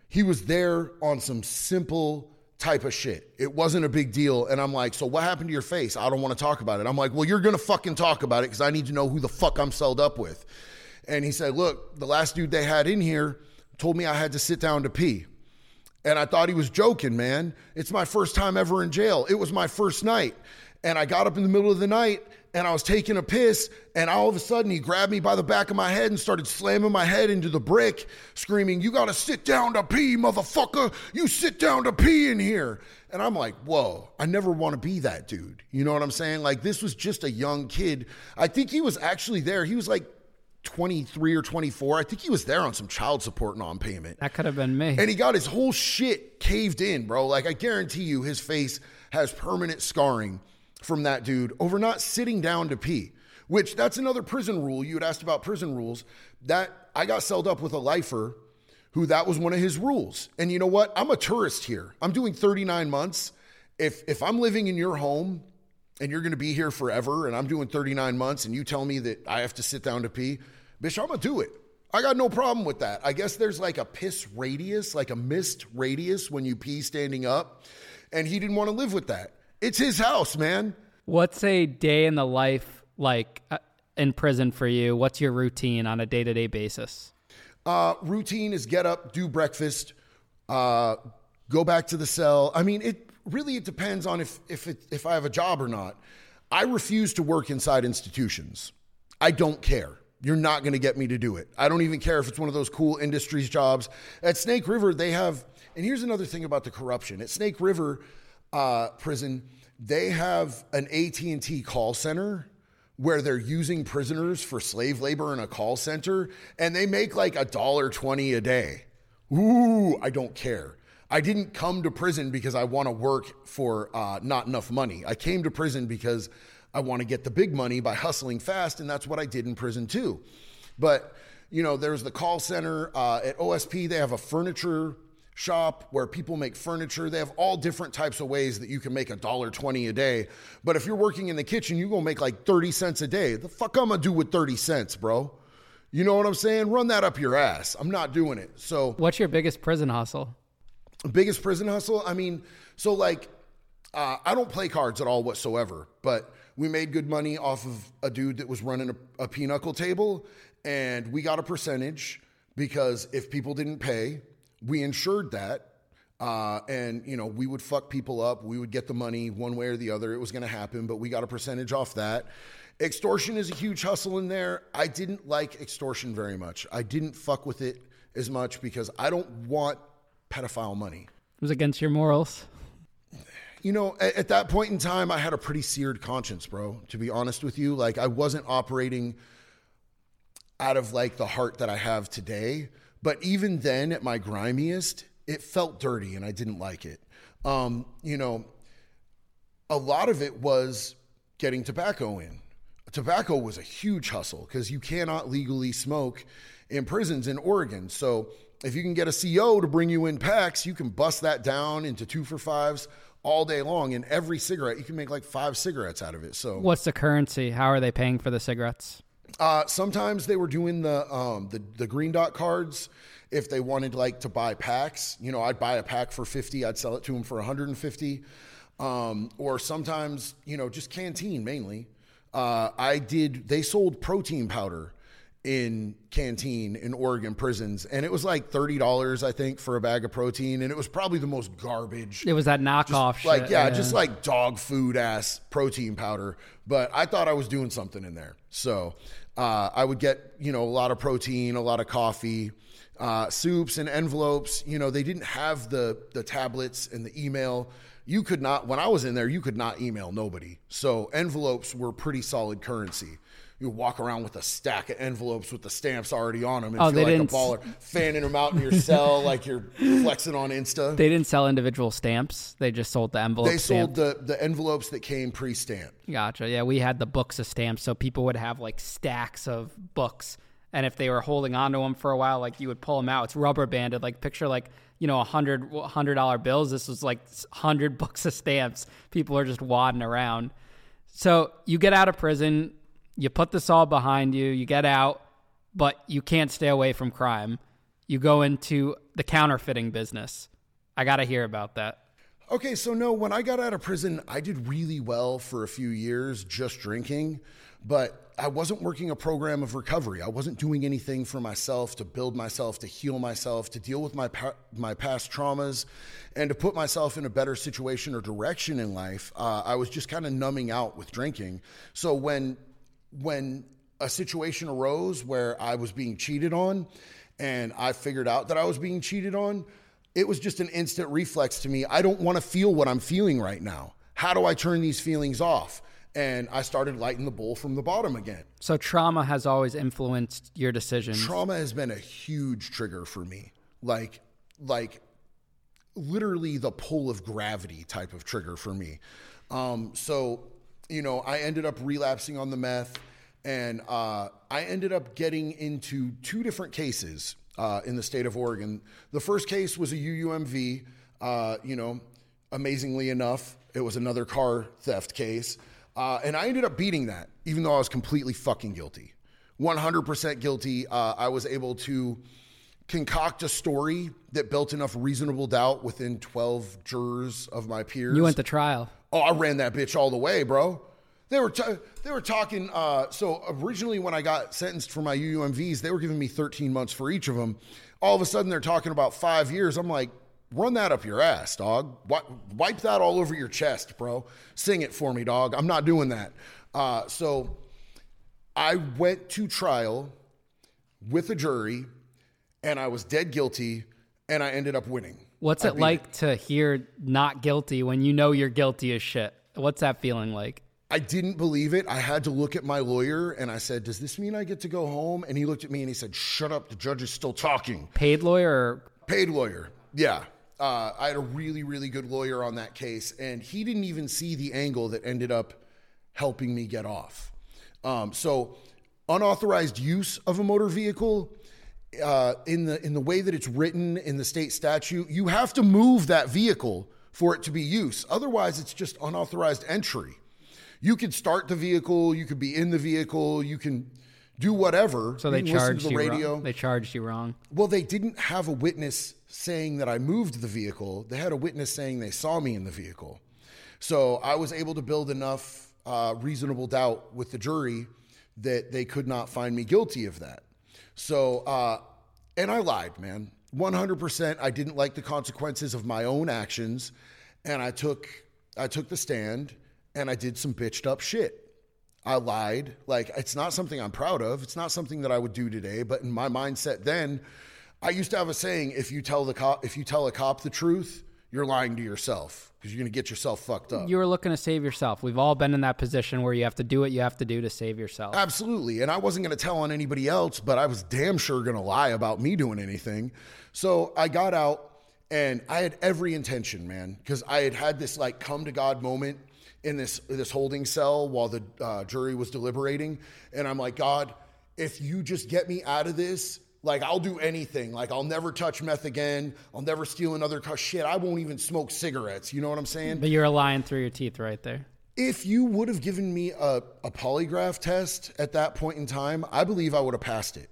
He was there on some simple type of shit. It wasn't a big deal. And i'm like so what happened to your face? I don't want to talk about it. I'm like well you're gonna fucking talk about it because i need to know who the fuck i'm celled up with. And he said look the last dude they had in here told me i had to sit down to pee and I thought he was joking, man. It's my first time ever in jail. It was my first night. And I got up in the middle of the night and I was taking a piss. And all of a sudden, he grabbed me by the back of my head and started slamming my head into the brick, screaming, You got to sit down to pee, motherfucker. You sit down to pee in here. And I'm like, Whoa, I never want to be that dude. You know what I'm saying? Like, this was just a young kid. I think he was actually there. He was like 23 or 24. I think he was there on some child support non payment. That could have been me. And he got his whole shit caved in, bro. Like, I guarantee you, his face has permanent scarring from that dude over not sitting down to pee, which that's another prison rule. You had asked about prison rules. That I got celled up with a lifer who that was one of his rules. And you know what? I'm a tourist here. I'm doing 39 months. If if I'm living in your home and you're going to be here forever and I'm doing 39 months and you tell me that I have to sit down to pee, bitch, I'm to do it. I got no problem with that. I guess there's like a piss radius, like a missed radius when you pee standing up. And he didn't want to live with that. It's his house, man. What's a day in the life like uh, in prison for you? What's your routine on a day to day basis? Uh, routine is get up, do breakfast, uh, go back to the cell. I mean, it really it depends on if if it, if I have a job or not. I refuse to work inside institutions. I don't care. You're not going to get me to do it. I don't even care if it's one of those cool industries jobs. At Snake River, they have, and here's another thing about the corruption. At Snake River uh, Prison, they have an AT&T call center where they're using prisoners for slave labor in a call center, and they make like a dollar twenty a day. Ooh, I don't care. I didn't come to prison because I want to work for uh, not enough money. I came to prison because I want to get the big money by hustling fast, and that's what I did in prison too. But you know, there's the call center uh, at OSP. They have a furniture shop where people make furniture. They have all different types of ways that you can make a dollar twenty a day. But if you're working in the kitchen, you're gonna make like thirty cents a day. The fuck I'm gonna do with thirty cents, bro? You know what I'm saying? Run that up your ass. I'm not doing it. So, what's your biggest prison hustle? Biggest prison hustle? I mean, so like, uh, I don't play cards at all whatsoever, but we made good money off of a dude that was running a, a pinochle table, and we got a percentage because if people didn't pay, we insured that. Uh, and you know we would fuck people up we would get the money one way or the other it was going to happen but we got a percentage off that Extortion is a huge hustle in there. I didn't like extortion very much. I didn't fuck with it as much because I don't want pedophile money. It was against your morals. You know, at, at, that point in time, I had a pretty seared conscience, bro, to be honest with you. Like, I wasn't operating out of like the heart that I have today. But even then, at my grimiest, it felt dirty and I didn't like it. Um, you know, a lot of it was getting tobacco in. Tobacco was a huge hustle because you cannot legally smoke in prisons in Oregon. So if you can get a CO to bring you in packs, you can bust that down into two for fives all day long. And every cigarette, you can make like five cigarettes out of it. So what's the currency? How are they paying for the cigarettes? Uh, sometimes they were doing the, um, the the green dot cards if they wanted like to buy packs. You know, I'd buy a pack for fifty, I'd sell it to them for 150. Um, or sometimes, you know, just canteen mainly. Uh, I did. They sold protein powder in canteen in Oregon prisons, and it was like thirty dollars, I think, for a bag of protein, and it was probably the most garbage. It was that knockoff, just, like yeah, yeah, just like dog food ass protein powder. But I thought I was doing something in there, so uh, I would get you know a lot of protein, a lot of coffee. Uh, soups and envelopes, you know, they didn't have the the tablets and the email. You could not, when I was in there, you could not email nobody. So envelopes were pretty solid currency you walk around with a stack of envelopes with the stamps already on them and oh, feel like a baller, fanning them out in your cell like you're flexing on Insta. They didn't sell individual stamps; they just sold the envelopes. They sold the the envelopes that came pre-stamped. Gotcha. Yeah, we had the books of stamps, so people would have like stacks of books, and if they were holding onto them for a while, like you would pull them out. It's rubber banded. Like picture like you know a hundred hundred dollar bills. This was like hundred books of stamps. People are just wadding around. So you get out of prison you put this all behind you, you get out, but you can't stay away from crime. You go into the counterfeiting business. I got to hear about that. Okay, so no, when I got out of prison, I did really well for a few years just drinking, but I wasn't working a program of recovery. I wasn't doing anything for myself to build myself, to heal myself, to deal with my pa- my past traumas, and to put myself in a better situation or direction in life. Uh, I was just kind of numbing out with drinking. So when when a situation arose where I was being cheated on and I figured out that I was being cheated on, it was just an instant reflex to me. I don't want to feel what I'm feeling right now. How do I turn these feelings off? And I started lighting the bowl from the bottom again. So trauma has always influenced your decisions. Trauma has been a huge trigger for me. Like like literally the pull of gravity type of trigger for me. Um, so you know, I ended up relapsing on the meth, and uh, I ended up getting into two different cases uh, in the state of Oregon. The first case was a UUMV. Uh, you know, amazingly enough, it was another car theft case, uh, and I ended up beating that, even though I was completely fucking guilty, 100% guilty. Uh, I was able to concoct a story that built enough reasonable doubt within 12 jurors of my peers. You went to trial. Oh, I ran that bitch all the way, bro. They were t- they were talking. Uh, so originally, when I got sentenced for my UUMVs, they were giving me 13 months for each of them. All of a sudden, they're talking about five years. I'm like, run that up your ass, dog. Wipe that all over your chest, bro. Sing it for me, dog. I'm not doing that. Uh, so I went to trial with a jury, and I was dead guilty, and I ended up winning. What's it like it. to hear not guilty when you know you're guilty as shit? What's that feeling like? I didn't believe it. I had to look at my lawyer and I said, Does this mean I get to go home? And he looked at me and he said, Shut up. The judge is still talking. Paid lawyer? Paid lawyer. Yeah. Uh, I had a really, really good lawyer on that case. And he didn't even see the angle that ended up helping me get off. Um, so, unauthorized use of a motor vehicle uh, in the in the way that it's written in the state statute, you have to move that vehicle for it to be use. Otherwise, it's just unauthorized entry. You could start the vehicle, you could be in the vehicle, you can do whatever. So they charged the you radio. Wrong. They charged you wrong. Well, they didn't have a witness saying that I moved the vehicle. They had a witness saying they saw me in the vehicle. So I was able to build enough uh, reasonable doubt with the jury that they could not find me guilty of that. So, uh, and I lied, man. 100%. I didn't like the consequences of my own actions. And I took, I took the stand and I did some bitched up shit. I lied. Like it's not something I'm proud of. It's not something that I would do today. But in my mindset then, I used to have a saying: if you tell the cop, if you tell a cop the truth, you're lying to yourself because you're going to get yourself fucked up. You were looking to save yourself. We've all been in that position where you have to do what you have to do to save yourself. Absolutely. And I wasn't going to tell on anybody else, but I was damn sure going to lie about me doing anything. So I got out and I had every intention, man, because I had had this like come to God moment in this this holding cell while the uh, jury was deliberating, and I'm like, God, if you just get me out of this, like I'll do anything. Like I'll never touch meth again. I'll never steal another car. Shit, I won't even smoke cigarettes. You know what I'm saying? But you're lying through your teeth right there. If you would have given me a, a polygraph test at that point in time, I believe I would have passed it.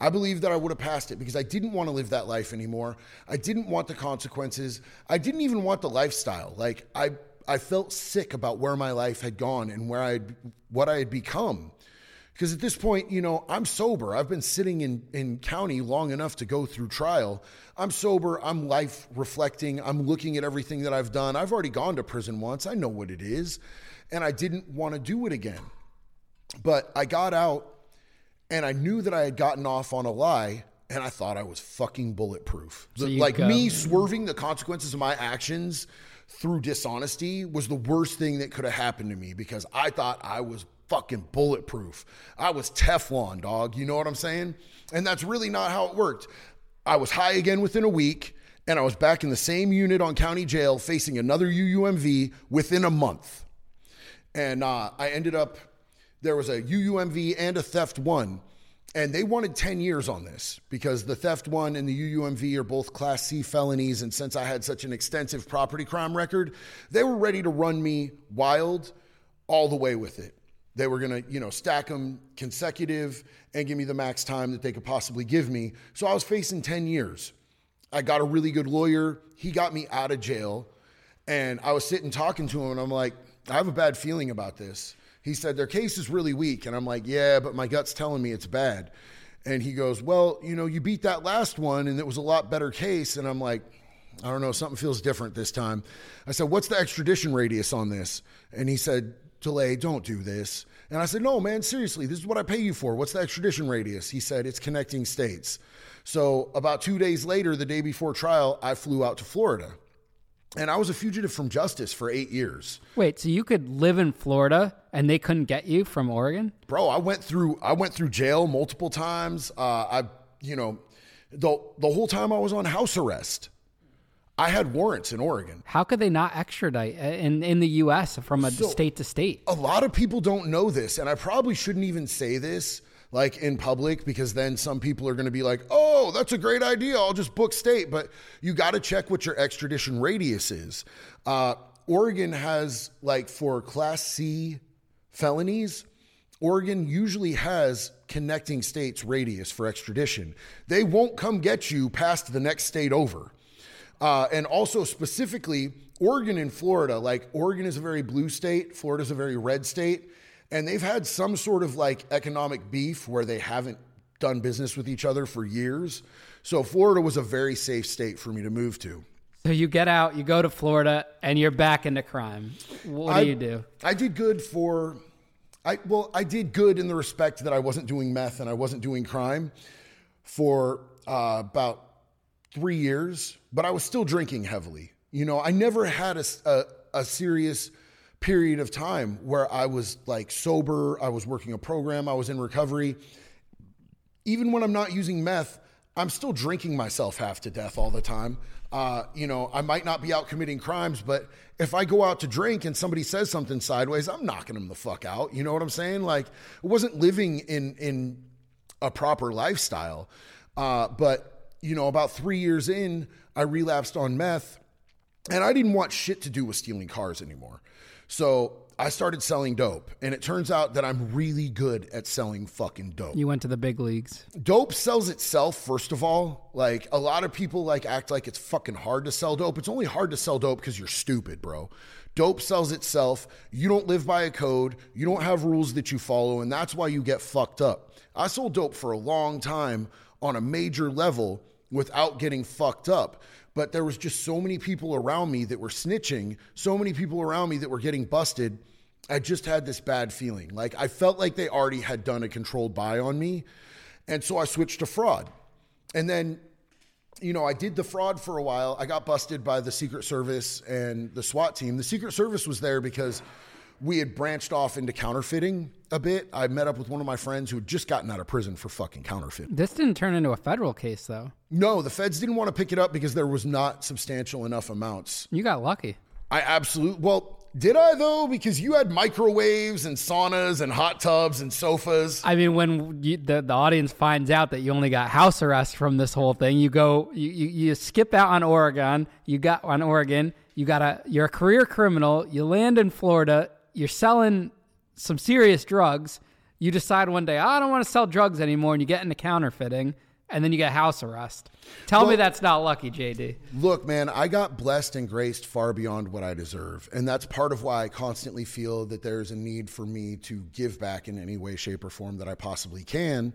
I believe that I would have passed it because I didn't want to live that life anymore. I didn't want the consequences. I didn't even want the lifestyle. Like I I felt sick about where my life had gone and where I had what I had become. Because at this point, you know, I'm sober. I've been sitting in, in county long enough to go through trial. I'm sober. I'm life reflecting. I'm looking at everything that I've done. I've already gone to prison once. I know what it is. And I didn't want to do it again. But I got out and I knew that I had gotten off on a lie and I thought I was fucking bulletproof. So like go- me swerving the consequences of my actions through dishonesty was the worst thing that could have happened to me because I thought I was fucking bulletproof. I was Teflon, dog. You know what I'm saying? And that's really not how it worked. I was high again within a week, and I was back in the same unit on county jail facing another UUMV within a month. And uh, I ended up, there was a UUMV and a theft one. And they wanted 10 years on this because the theft one and the UUMV are both Class C felonies. And since I had such an extensive property crime record, they were ready to run me wild all the way with it. They were going to, you know, stack them consecutive and give me the max time that they could possibly give me. So I was facing 10 years. I got a really good lawyer. He got me out of jail. And I was sitting talking to him, and I'm like, I have a bad feeling about this. He said, Their case is really weak. And I'm like, Yeah, but my gut's telling me it's bad. And he goes, Well, you know, you beat that last one, and it was a lot better case. And I'm like, I don't know, something feels different this time. I said, What's the extradition radius on this? And he said, Delay, don't do this. And I said, No, man, seriously, this is what I pay you for. What's the extradition radius? He said, It's connecting states. So about two days later, the day before trial, I flew out to Florida. And I was a fugitive from justice for eight years. Wait, so you could live in Florida and they couldn't get you from Oregon? Bro, I went through I went through jail multiple times. Uh, I you know, the the whole time I was on house arrest. I had warrants in Oregon. How could they not extradite uh, in in the U.S. from a So- state to state? A lot of people don't know this, and I probably shouldn't even say this like in public because then some people are going to be like, "Oh, that's a great idea. I'll just book state." But you got to check what your extradition radius is. Uh, Oregon has like for Class C felonies. Oregon usually has connecting states radius for extradition. They won't come get you past the next state over. Uh, and also specifically, Oregon and Florida, like Oregon is a very blue state, Florida is a very red state, and they've had some sort of like economic beef where they haven't done business with each other for years. So Florida was a very safe state for me to move to. So you get out, you go to Florida, and you're back into crime. What do I- you do? I did good for, I well, I did good in the respect that I wasn't doing meth and I wasn't doing crime for uh, about three years, but I was still drinking heavily. You know, I never had a a serious period of time where I was like sober. I was working a program. I was in recovery. Even when I'm not using meth, I'm still drinking myself half to death all the time. Uh, you know, I might not be out committing crimes, but if I go out to drink and somebody says something sideways, I'm knocking them the fuck out. You know what I'm saying? Like, I wasn't living in in a proper lifestyle. Uh, but you know, about three years in, I relapsed on meth, and I didn't want shit to do with stealing cars anymore. So I started selling dope, and it turns out that I'm really good at selling fucking dope. You went to the big leagues. dope sells itself first of all. Like a lot of people like act like it's fucking hard to sell dope. It's only hard to sell dope because you're stupid bro. Dope sells itself. You don't live by a code. You don't have rules that you follow and that's why you get fucked up. I sold dope for a long time on a major level without getting fucked up but there was just so many people around me that were snitching so many people around me that were getting busted I just had this bad feeling. Like I felt like they already had done a controlled buy on me. And so I switched to fraud. And then, you know, I did the fraud for a while. I got busted by the Secret Service and the SWAT team. The Secret Service was there because we had branched off into counterfeiting a bit. I met up with one of my friends who had just gotten out of prison for fucking counterfeiting. This didn't turn into a federal case, though. No, the feds didn't want to pick it up because there was not substantial enough amounts. You got lucky. I absolutely, well, did I though? Because you had microwaves and saunas and hot tubs and sofas. I mean, when you, the, the audience finds out that you only got house arrest from this whole thing, you go, you, you, you skip out on Oregon. You got on Oregon. You got a, you're a career criminal. You land in Florida you're selling some serious drugs. You decide one day, oh, I don't want to sell drugs anymore, and you get into counterfeiting, and then you get house arrest. Tell well, me that's not lucky, JD. Look, man, I got blessed and graced far beyond what I deserve. And that's part of why I constantly feel that there's a need for me to give back in any way, shape, or form that I possibly can.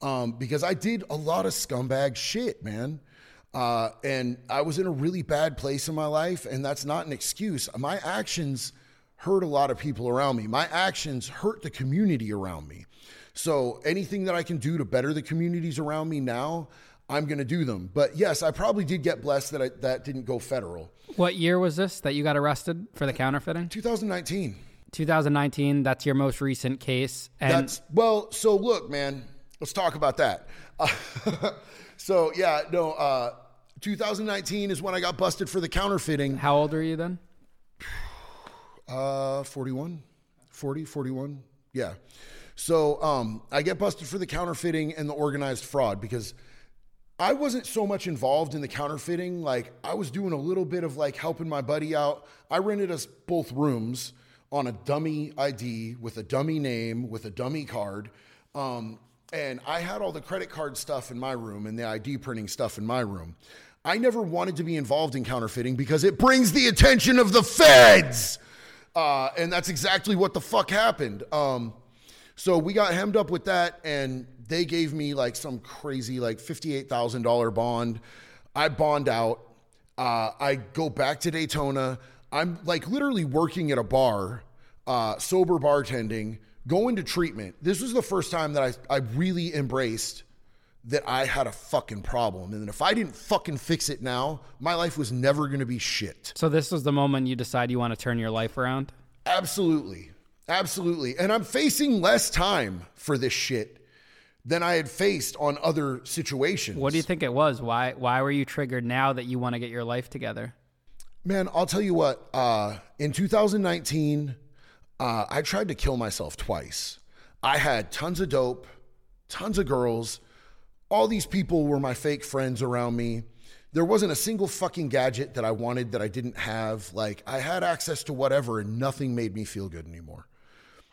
Um, because I did a lot of scumbag shit, man. Uh, and I was in a really bad place in my life, and that's not an excuse. My actions hurt a lot of people around me. My actions hurt the community around me. So anything that I can do to better the communities around me now, I'm going to do them. But yes, I probably did get blessed that I, that didn't go federal. What year was this that you got arrested for the counterfeiting? 2019. 2019. That's your most recent case. And that's well. So look, man. Let's talk about that. Uh, so yeah, no. Uh, 2019 is when I got busted for the counterfeiting. How old are you then? Uh, 41, 40, 41. Yeah. So um, I get busted for the counterfeiting and the organized fraud because I wasn't so much involved in the counterfeiting. Like I was doing a little bit of like helping my buddy out. I rented us both rooms on a dummy ID with a dummy name with a dummy card. Um, and I had all the credit card stuff in my room and the ID printing stuff in my room. I never wanted to be involved in counterfeiting because it brings the attention of the feds. Uh, and that's exactly what the fuck happened. Um, so we got hemmed up with that, and they gave me like some crazy, like $58,000 bond. I bond out. Uh, I go back to Daytona. I'm like literally working at a bar, uh, sober bartending, going to treatment. This was the first time that I, I really embraced that I had a fucking problem. And if I didn't fucking fix it now, my life was never going to be shit. So this was the moment you decide you want to turn your life around? Absolutely. Absolutely. And I'm facing less time for this shit than I had faced on other situations. What do you think it was? Why why were you triggered now that you want to get your life together? Man, I'll tell you what, uh, in 2019, uh, I tried to kill myself twice. I had tons of dope, tons of girls, all these people were my fake friends around me. There wasn't a single fucking gadget that I wanted that I didn't have. Like, I had access to whatever, and nothing made me feel good anymore.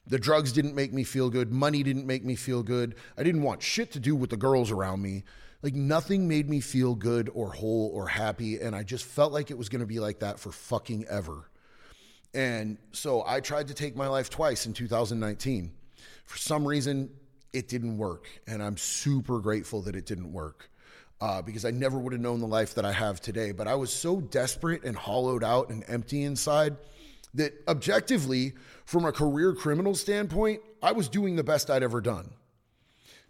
The drugs didn't make me feel good. Money didn't make me feel good. I didn't want shit to do with the girls around me. Like, nothing made me feel good or whole or happy. And I just felt like it was going to be like that for fucking ever. And so I tried to take my life twice in 2019. For some reason, it didn't work. And I'm super grateful that it didn't work uh, because I never would have known the life that I have today. But I was so desperate and hollowed out and empty inside that objectively, from a career criminal standpoint, I was doing the best I'd ever done.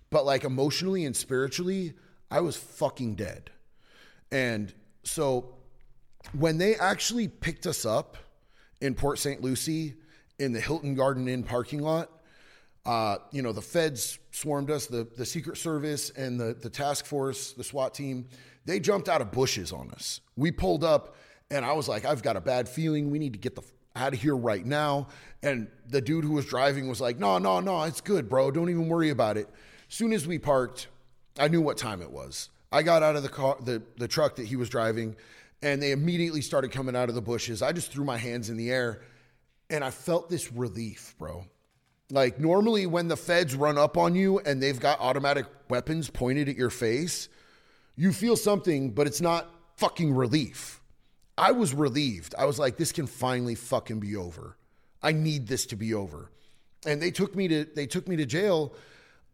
But like emotionally and spiritually, I was fucking dead. And so when they actually picked us up in Port St. Lucie in the Hilton Garden Inn parking lot, uh, you know, the feds swarmed us, the, the Secret Service and the, the task force, the SWAT team, they jumped out of bushes on us. We pulled up, and I was like, I've got a bad feeling. We need to get the out of here right now. And the dude who was driving was like, No, no, no, it's good, bro. Don't even worry about it. Soon as we parked, I knew what time it was. I got out of the car, the, the truck that he was driving, and they immediately started coming out of the bushes. I just threw my hands in the air, and I felt this relief, bro. Like normally when the feds run up on you and they've got automatic weapons pointed at your face, you feel something, but it's not fucking relief. I was relieved. I was like, this can finally fucking be over. I need this to be over. And they took me to they took me to jail.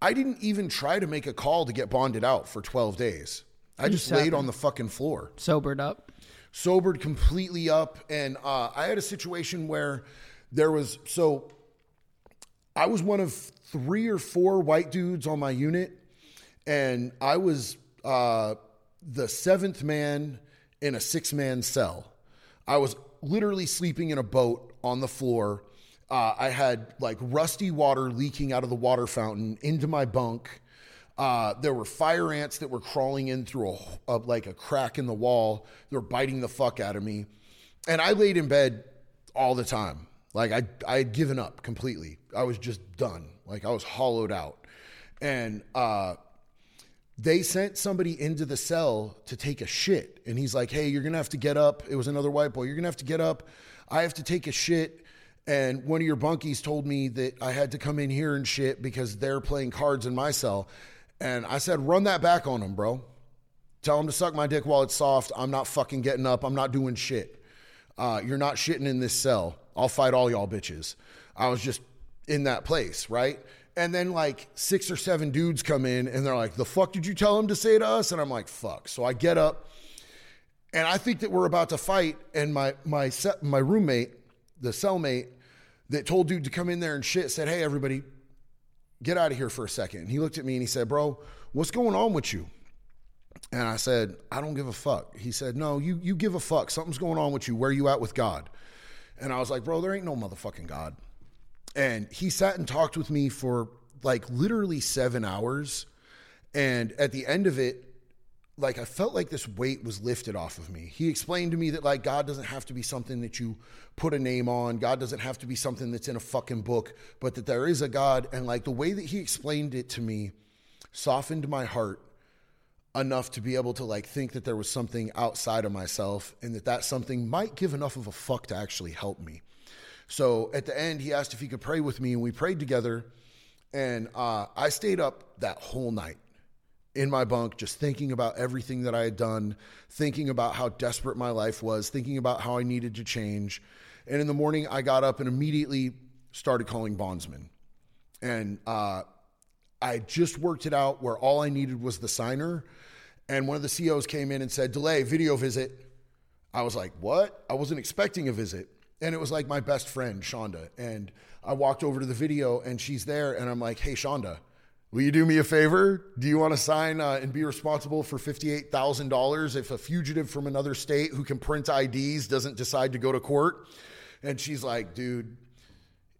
I didn't even try to make a call to get bonded out for 12 days. I just laid on the fucking floor. Sobered up. Sobered completely up. And uh, I had a situation where There was so I was one of three or four white dudes on my unit, and I was uh, the seventh man in a six man cell. I was literally sleeping in a boat on the floor. Uh, I had like rusty water leaking out of the water fountain into my bunk. Uh, there were fire ants that were crawling in through a, a, like a crack in the wall. They were biting the fuck out of me, and I laid in bed all the time. Like I, I had given up completely. I was just done. Like I was hollowed out, and uh, they sent somebody into the cell to take a shit, and he's like, "Hey, you're gonna have to get up." It was another white boy. You're gonna have to get up. I have to take a shit. And one of your bunkies told me that I had to come in here and shit because they're playing cards in my cell. And I said, run that back on them, bro. Tell them to suck my dick while it's soft. I'm not fucking getting up. I'm not doing shit. Uh, you're not shitting in this cell. I'll fight all y'all bitches. I was just in that place, right? And then like six or seven dudes come in and they're like, the fuck did you tell him to say to us? And I'm like, fuck. So I get up and I think that we're about to fight. And my, my, my roommate, the cellmate that told dude to come in there and shit said, hey, everybody, get out of here for a second. And he looked at me and he said, Bro, what's going on with you? And I said, I don't give a fuck. He said, No, you, you give a fuck. Something's going on with you. Where you at with God? And I was like, Bro, there ain't no motherfucking God. And he sat and talked with me for like literally seven hours. And at the end of it, like I felt like this weight was lifted off of me. He explained to me that like God doesn't have to be something that you put a name on. God doesn't have to be something that's in a fucking book, but that there is a God and like the way that he explained it to me softened my heart enough to be able to like think that there was something outside of myself and that that something might give enough of a fuck to actually help me. So at the end he asked if he could pray with me and we prayed together and uh, I stayed up that whole night in my bunk, just thinking about everything that I had done, thinking about how desperate my life was, thinking about how I needed to change. And in the morning, I got up and immediately started calling bondsmen. And uh, I just worked it out where all I needed was the signer. And one of the COs came in and said, Delay, video visit. I was like, What? I wasn't expecting a visit. And it was like my best friend, Shonda. And I walked over to the video and she's there. And I'm like, Hey, Shonda, Will you do me a favor? Do you want to sign uh, and be responsible for $58,000 if a fugitive from another state who can print IDs doesn't decide to go to court? And she's like, dude,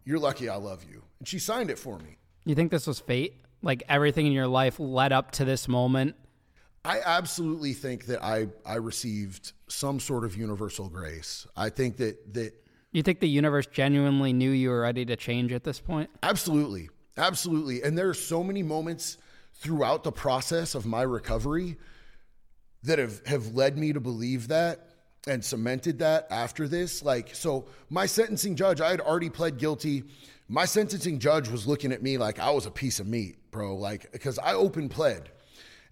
you're lucky I love you. And she signed it for me. You think this was fate? Like everything in your life led up to this moment? I absolutely think that I, I received some sort of universal grace. I think that, that. You think the universe genuinely knew you were ready to change at this point? Absolutely. Absolutely. And there are so many moments throughout the process of my recovery that have, have led me to believe that and cemented that after this. Like, so my sentencing judge, I had already pled guilty. My sentencing judge was looking at me like I was a piece of meat, bro. Like, because I open pled.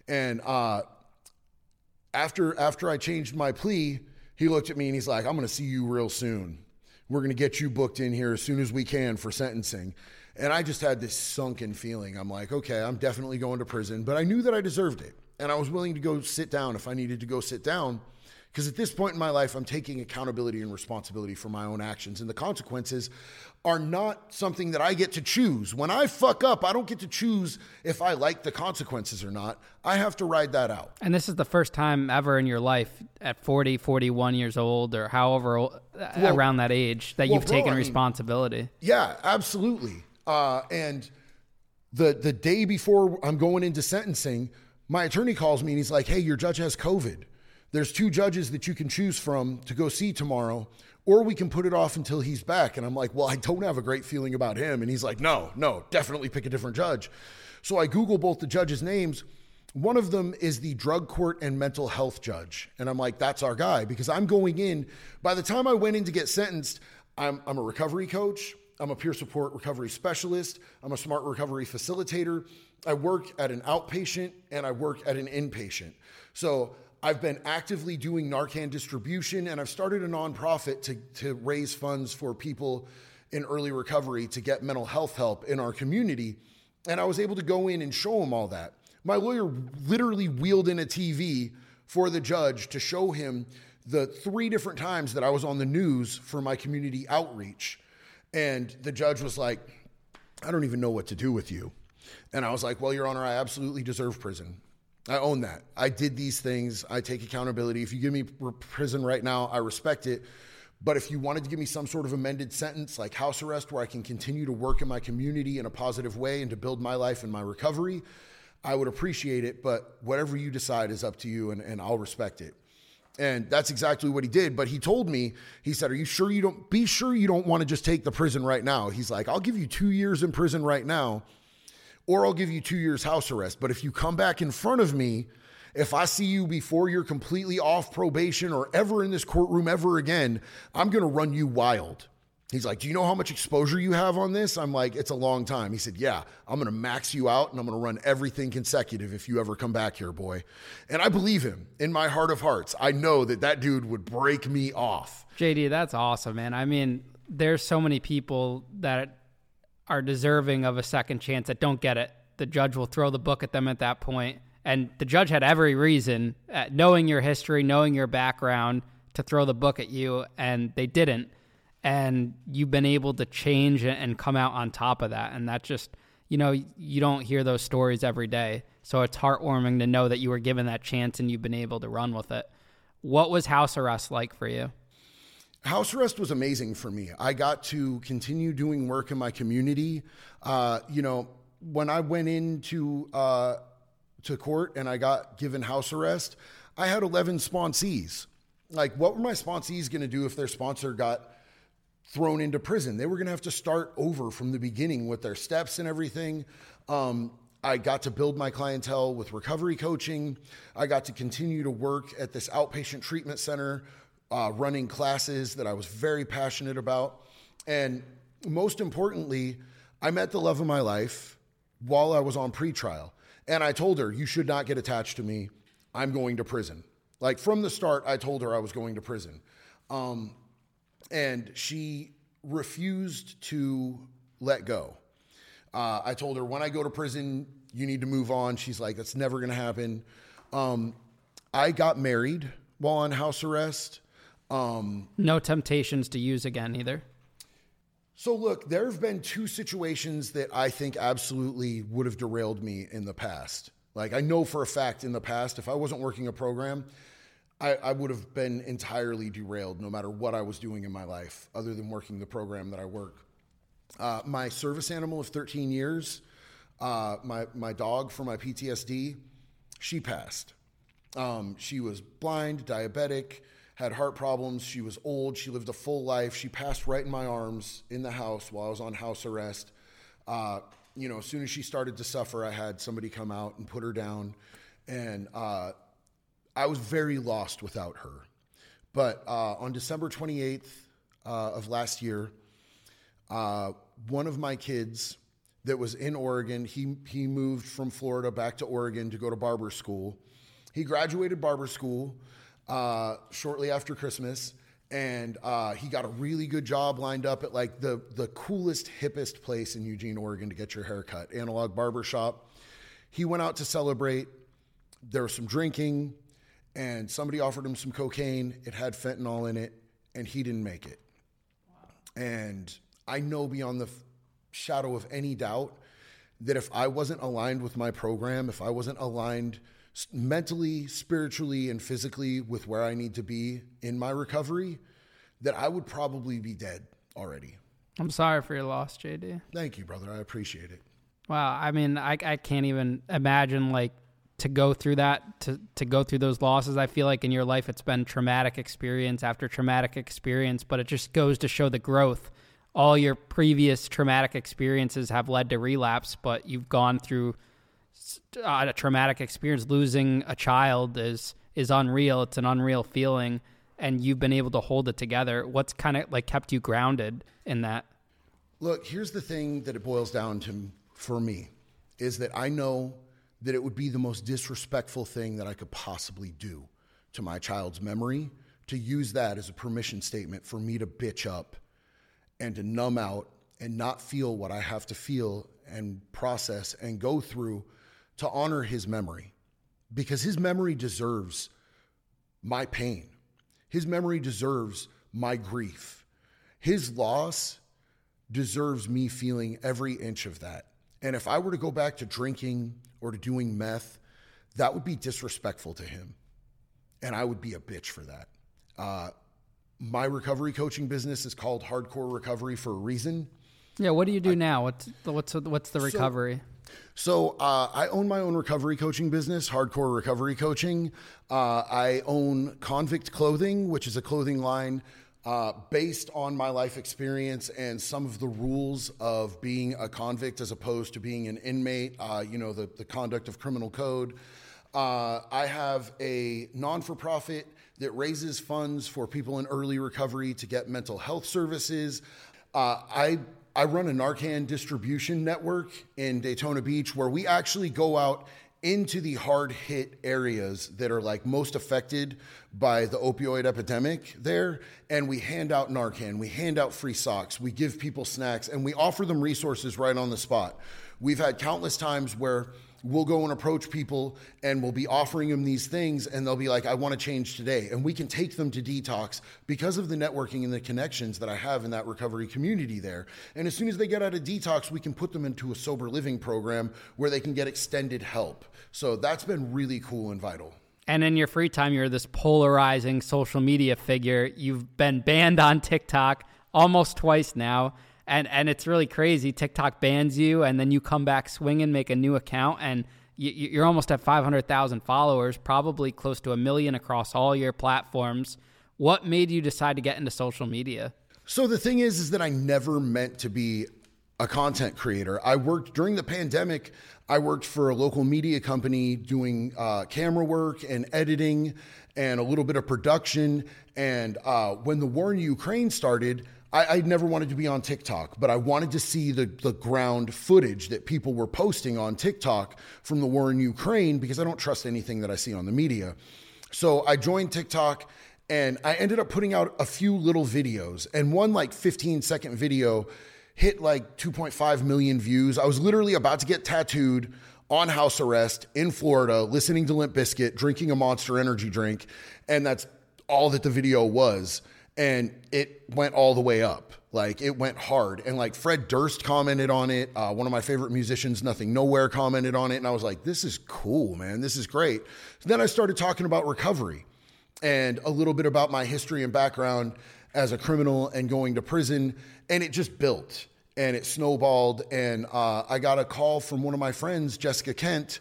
And uh, after after I changed my plea, he looked at me and he's like, I'm gonna see you real soon. We're gonna get you booked in here as soon as we can for sentencing. And I just had this sunken feeling. I'm like, okay, I'm definitely going to prison, but I knew that I deserved it. And I was willing to go sit down if I needed to go sit down. Because at this point in my life, I'm taking accountability and responsibility for my own actions. And the consequences are not something that I get to choose. When I fuck up, I don't get to choose if I like the consequences or not. I have to ride that out. And this is the first time ever in your life at 40, 41 years old, or however well, around that age, that well, you've bro, taken responsibility. I mean, yeah, absolutely. Uh, and the the day before I'm going into sentencing, my attorney calls me and he's like, "Hey, your judge has COVID. There's two judges that you can choose from to go see tomorrow, or we can put it off until he's back." And I'm like, "Well, I don't have a great feeling about him." And he's like, "No, no, definitely pick a different judge." So I Google both the judges' names. One of them is the drug court and mental health judge. And I'm like, that's our guy because I'm going in. By the time I went in to get sentenced, I'm, I'm a recovery coach. I'm a peer support recovery specialist. I'm a smart recovery facilitator. I work at an outpatient and I work at an inpatient. So I've been actively doing Narcan distribution and I've started a nonprofit to, to raise funds for people in early recovery to get mental health help in our community. And I was able to go in and show him all that. My lawyer literally wheeled in a TV for the judge to show him the three different times that I was on the news for my community outreach And the judge was like, I don't even know what to do with you. And I was like, Well, Your Honor, I absolutely deserve prison. I own that. I did these things. I take accountability. If you give me prison right now, I respect it. But if you wanted to give me some sort of amended sentence like house arrest where I can continue to work in my community in a positive way and to build my life and my recovery, I would appreciate it. But whatever you decide is up to you and, and I'll respect it. And that's exactly what he did. But he told me, he said, Are you sure you don't be sure you don't want to just take the prison right now? He's like, I'll give you two years in prison right now, or I'll give you two years house arrest. But if you come back in front of me, if I see you before you're completely off probation or ever in this courtroom ever again, I'm going to run you wild. He's like, Do you know how much exposure you have on this? I'm like, It's a long time. He said, Yeah, I'm going to max you out and I'm going to run everything consecutive if you ever come back here, boy. And I believe him in my heart of hearts. I know that that dude would break me off. JD, that's awesome, man. I mean, there's so many people that are deserving of a second chance that don't get it. The judge will throw the book at them at that point. And the judge had every reason, uh, knowing your history, knowing your background, to throw the book at you, and they didn't and you've been able to change and come out on top of that. And that just, you know, you don't hear those stories every day. So it's heartwarming to know that you were given that chance and you've been able to run with it. What was house arrest like for you? House arrest was amazing for me. I got to continue doing work in my community. Uh, you know, when I went into uh, to court and I got given house arrest, I had 11 sponsees. Like, what were my sponsees going to do if their sponsor got thrown into prison. They were going to have to start over from the beginning with their steps and everything. Um, I got to build my clientele with recovery coaching. I got to continue to work at this outpatient treatment center, uh, running classes that I was very passionate about. And most importantly, I met the love of my life while I was on pretrial. And I told her, You should not get attached to me. I'm going to prison. Like from the start, I told her I was going to prison. Um, and she refused to let go. Uh, I told her, when I go to prison, you need to move on. She's like, that's never going to happen. Um, I got married while on house arrest. Um, no temptations to use again either. So, look, there have been two situations that I think absolutely would have derailed me in the past. Like, I know for a fact in the past, if I wasn't working a program, I, I, would have been entirely derailed no matter what I was doing in my life, other than working the program that I work. Uh, my service animal of 13 years, uh, my, my dog for my PTSD, she passed. Um, she was blind, diabetic, had heart problems. She was old. She lived a full life. She passed right in my arms in the house while I was on house arrest. Uh, you know, as soon as she started to suffer, I had somebody come out and put her down. And uh, I was very lost without her. But uh, on December 28th uh, of last year, uh, one of my kids that was in Oregon, he, he moved from Florida back to Oregon to go to barber school. He graduated barber school uh, shortly after Christmas, and uh, he got a really good job lined up at like the, the coolest, hippest place in Eugene, Oregon to get your haircut, Analog Barber Shop. He went out to celebrate. There was some drinking and somebody offered him some cocaine. It had fentanyl in it, and he didn't make it. Wow. And I know beyond the f- shadow of any doubt that if I wasn't aligned with my program, if I wasn't aligned mentally, spiritually, and physically with where I need to be in my recovery, that I would probably be dead already. I'm sorry for your loss, JD. Thank you, brother. I appreciate it. Wow. I mean, I, I can't even imagine like to go through that to to go through those losses i feel like in your life it's been traumatic experience after traumatic experience but it just goes to show the growth all your previous traumatic experiences have led to relapse but you've gone through uh, a traumatic experience losing a child is is unreal. It's an unreal feeling and you've been able to hold it together. What's kind of like kept you grounded in that? Look here's the thing that it boils down to for me is that i know that it would be the most disrespectful thing that I could possibly do to my child's memory to use that as a permission statement for me to bitch up and to numb out and not feel what I have to feel and process and go through to honor his memory because his memory deserves my pain. His memory deserves my grief. His loss deserves me feeling every inch of that. And if I were to go back to drinking or to doing meth, that would be disrespectful to him. And I would be a bitch for that. Uh, my recovery coaching business is called Hardcore Recovery for a reason. Yeah, what do you do I, now? What's the, what's what's the recovery? So, so uh, I own my own recovery coaching business, Hardcore Recovery Coaching. Uh, I own Convict Clothing, which is a clothing line uh, based on my life experience and some of the rules of being a convict as opposed to being an inmate. Uh, you know, the the conduct of criminal code. Uh, I have a non for profit that raises funds for people in early recovery to get mental health services. Uh, I I run a Narcan distribution network in Daytona Beach where we actually go out into the hard hit areas that are like most affected by the opioid epidemic there and we hand out Narcan, we hand out free socks, we give people snacks and we offer them resources right on the spot. We've had countless times where we'll go and approach people and we'll be offering them these things and they'll be like i want to change today. And we can take them to detox because of the networking and the connections that i have in that recovery community there. And as soon as they get out of detox we can put them into a sober living program where they can get extended help. So that's been really cool and vital. And in your free time you're this polarizing social media figure. You've been banned on tiktok almost twice now and and it's really crazy. TikTok bans you, and then you come back swinging, make a new account, and you, are almost at 500,000 followers, probably close to a million across all your platforms. What made you decide to get into social media? So the thing is, is that I never meant to be a content creator. I worked during the pandemic. I worked for a local media company doing uh, camera work and editing and a little bit of production. And uh, when the war in Ukraine started, I, I never wanted to be on TikTok, but I wanted to see the, the ground footage that people were posting on TikTok from the war in Ukraine because I don't trust anything that I see on the media. So I joined TikTok and I ended up putting out a few little videos, and one like 15 second video hit like 2.5 million views. I was literally about to get tattooed on house arrest in Florida, listening to Limp Bizkit, drinking a monster energy drink, and that's all that the video was and it went all the way up. Like it went hard. And like Fred Durst commented on it. Uh, one of my favorite musicians, Nothing Nowhere, commented on it. And I was like, this is cool, man. This is great. So then I started talking about recovery and a little bit about my history and background as a criminal and going to prison. And it just built and it snowballed. And uh, I got a call from one of my friends, Jessica Kent,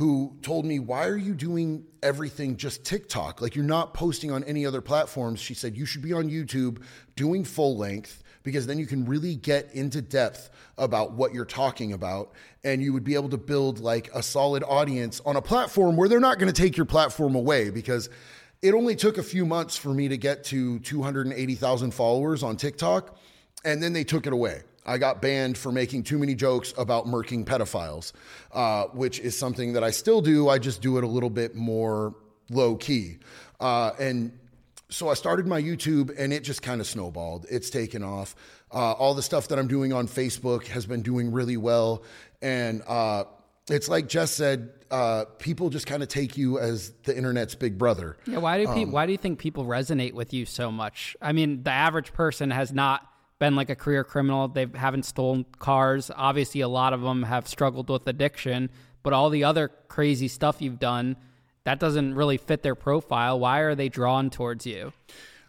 who told me, Why are you doing everything just TikTok? Like you're not posting on any other platforms. She said, You should be on YouTube doing full length because then you can really get into depth about what you're talking about and you would be able to build like a solid audience on a platform where they're not going to take your platform away because it only took a few months for me to get to 280,000 followers on TikTok and then they took it away. I got banned for making too many jokes about murking pedophiles, uh, which is something that I still do. I just do it a little bit more low key. Uh, and so I started my YouTube and it just kind of snowballed. It's taken off. Uh, all the stuff that I'm doing on Facebook has been doing really well. And uh, it's like Jess said, uh, people just kind of take you as the internet's big brother. Yeah, why do pe- um, why do you think people resonate with you so much? I mean, the average person has not been like a career criminal. They haven't stolen cars. Obviously, a lot of them have struggled with addiction, but all the other crazy stuff you've done, that doesn't really fit their profile. Why are they drawn towards you?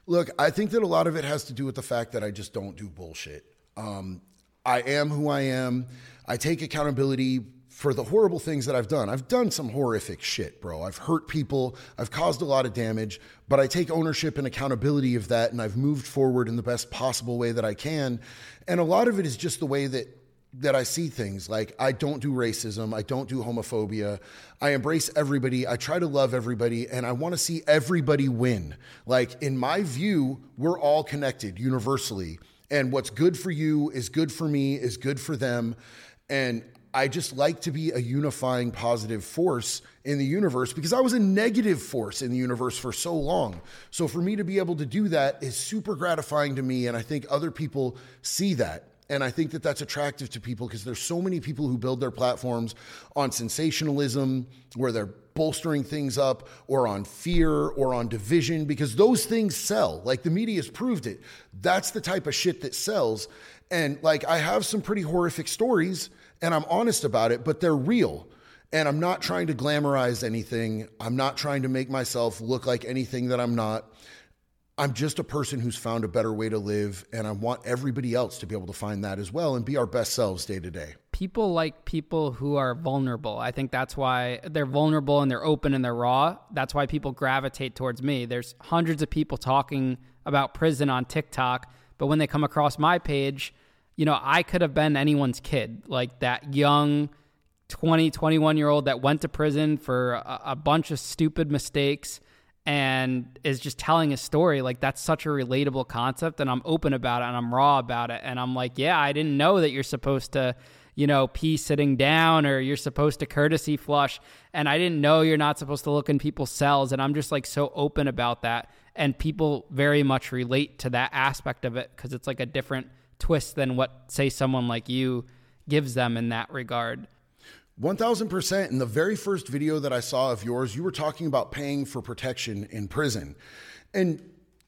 Look, I think that a lot of it has to do with the fact that I just don't do bullshit. Um, I am who I am. I take accountability for the horrible things that I've done. I've done some horrific shit, bro. I've hurt people, I've caused a lot of damage, but I take ownership and accountability of that and I've moved forward in the best possible way that I can. And a lot of it is just the way that that I see things. Like I don't do racism, I don't do homophobia. I embrace everybody. I try to love everybody and I want to see everybody win. Like in my view, we're all connected universally. And what's good for you is good for me, is good for them. And I just like to be a unifying positive force in the universe because I was a negative force in the universe for so long. So for me to be able to do that is super gratifying to me. And I think other people see that. And I think that that's attractive to people because there's so many people who build their platforms on sensationalism, where they're bolstering things up, or on fear, or on division, because those things sell. Like the media has proved it. That's the type of shit that sells. And like, I have some pretty horrific stories and I'm honest about it, but they're real. And I'm not trying to glamorize anything. I'm not trying to make myself look like anything that I'm not. I'm just a person who's found a better way to live, and I want everybody else to be able to find that as well and be our best selves day to day. People like people who are vulnerable. I think that's why they're vulnerable and they're open and they're raw. That's why people gravitate towards me. There's hundreds of people talking about prison on TikTok, but when they come across my page, you know, I could have been anyone's kid, like that young 20, 21 year old that went to prison for a, a bunch of stupid mistakes and is just telling a story. Like that's such a relatable concept and i'm open about it and i'm raw about it and i'm like yeah i didn't know that you're supposed to you know pee sitting down or you're supposed to courtesy flush and i didn't know you're not supposed to look in people's cells and i'm just like so open about that and people very much relate to that aspect of it because it's like a different twist than what say someone like you gives them in that regard 1000%. In the very first video that I saw of yours, you were talking about paying for protection in prison. And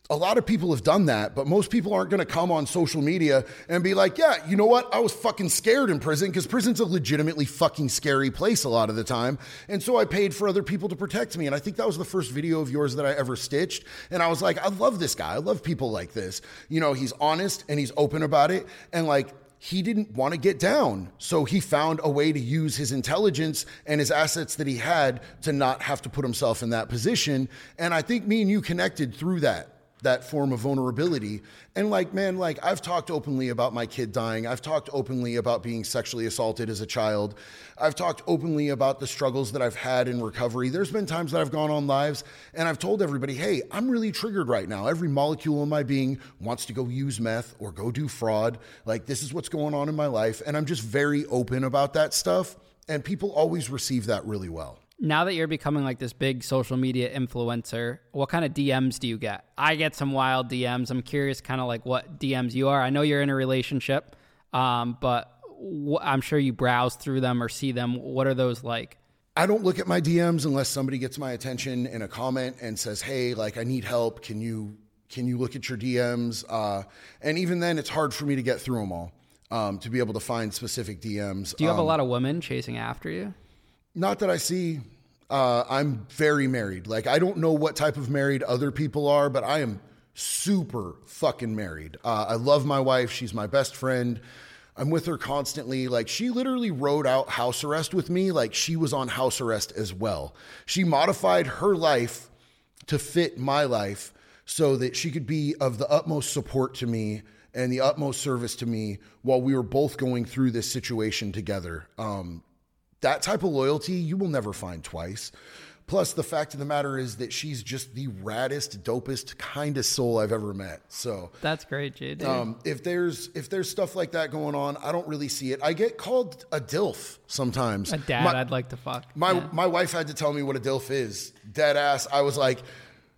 a lot of people have done that, but most people aren't going to come on social media and be like, yeah, you know what? I was fucking scared in prison because prison's a legitimately fucking scary place a lot of the time. And so I paid for other people to protect me. And I think that was the first video of yours that I ever stitched. And I was like, I love this guy. I love people like this. You know, he's honest and he's open about it. And like, he didn't want to get down. So he found a way to use his intelligence and his assets that he had to not have to put himself in that position. And I think me and you connected through that that form of vulnerability. And like, man, like I've talked openly about my kid dying. I've talked openly about being sexually assaulted as a child. I've talked openly about the struggles that I've had in recovery. There's been times that I've gone on lives and I've told everybody, hey, I'm really triggered right now. Every molecule in my being wants to go use meth or go do fraud. Like, this is what's going on in my life. And I'm just very open about that stuff. And people always receive that really well now that you're becoming like this big social media influencer, what kind of DMs do you get? I get some wild DMs. I'm curious, kind of like what DMs you are. I know you're in a relationship, um, but wh- I'm sure you browse through them or see them. What are those like? I don't look at my DMs unless somebody gets my attention in a comment and says, "Hey, like I need help. Can you can you look at your DMs?" Uh, and even then, it's hard for me to get through them all um, to be able to find specific DMs. Do you have um, a lot of women chasing after you? Not that I see. Uh, I'm very married. Like, I don't know what type of married other people are, but I am super fucking married. Uh, I love my wife. She's my best friend. I'm with her constantly. Like, she literally rode out house arrest with me, like, she was on house arrest as well. She modified her life to fit my life so that she could be of the utmost support to me and the utmost service to me while we were both going through this situation together. Um, that type of loyalty you will never find twice. Plus, the fact of the matter is that she's just the raddest, dopest, kindest soul I've ever met. So that's great, JD. Um, if there's if there's stuff like that going on, I don't really see it. I get called a dilf sometimes. A dad, my, I'd like to fuck. My yeah. my wife had to tell me what a dilf is. Dead ass. I was like,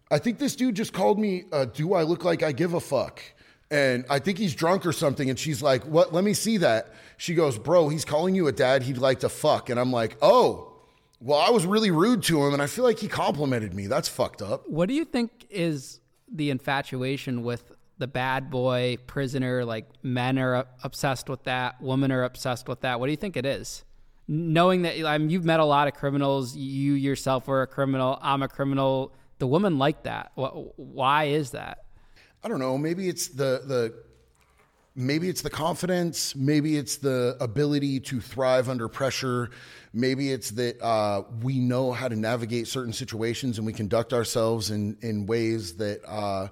I think this dude just called me. Uh, Do I look like I give a fuck? And I think he's drunk or something. And she's like, What? Let me see that. She goes, Bro, he's calling you a dad he'd like to fuck. And I'm like, Oh, well, I was really rude to him. And I feel like he complimented me. That's fucked up. What do you think is the infatuation with the bad boy prisoner? Like men are obsessed with that, women are obsessed with that. What do you think it is? Knowing that I mean, you've met a lot of criminals, you yourself were a criminal, I'm a criminal. The woman like that. Why is that? I don't know. Maybe it's the the maybe it's the confidence. Maybe it's the ability to thrive under pressure. Maybe it's that uh, we know how to navigate certain situations and we conduct ourselves in in ways that. Uh,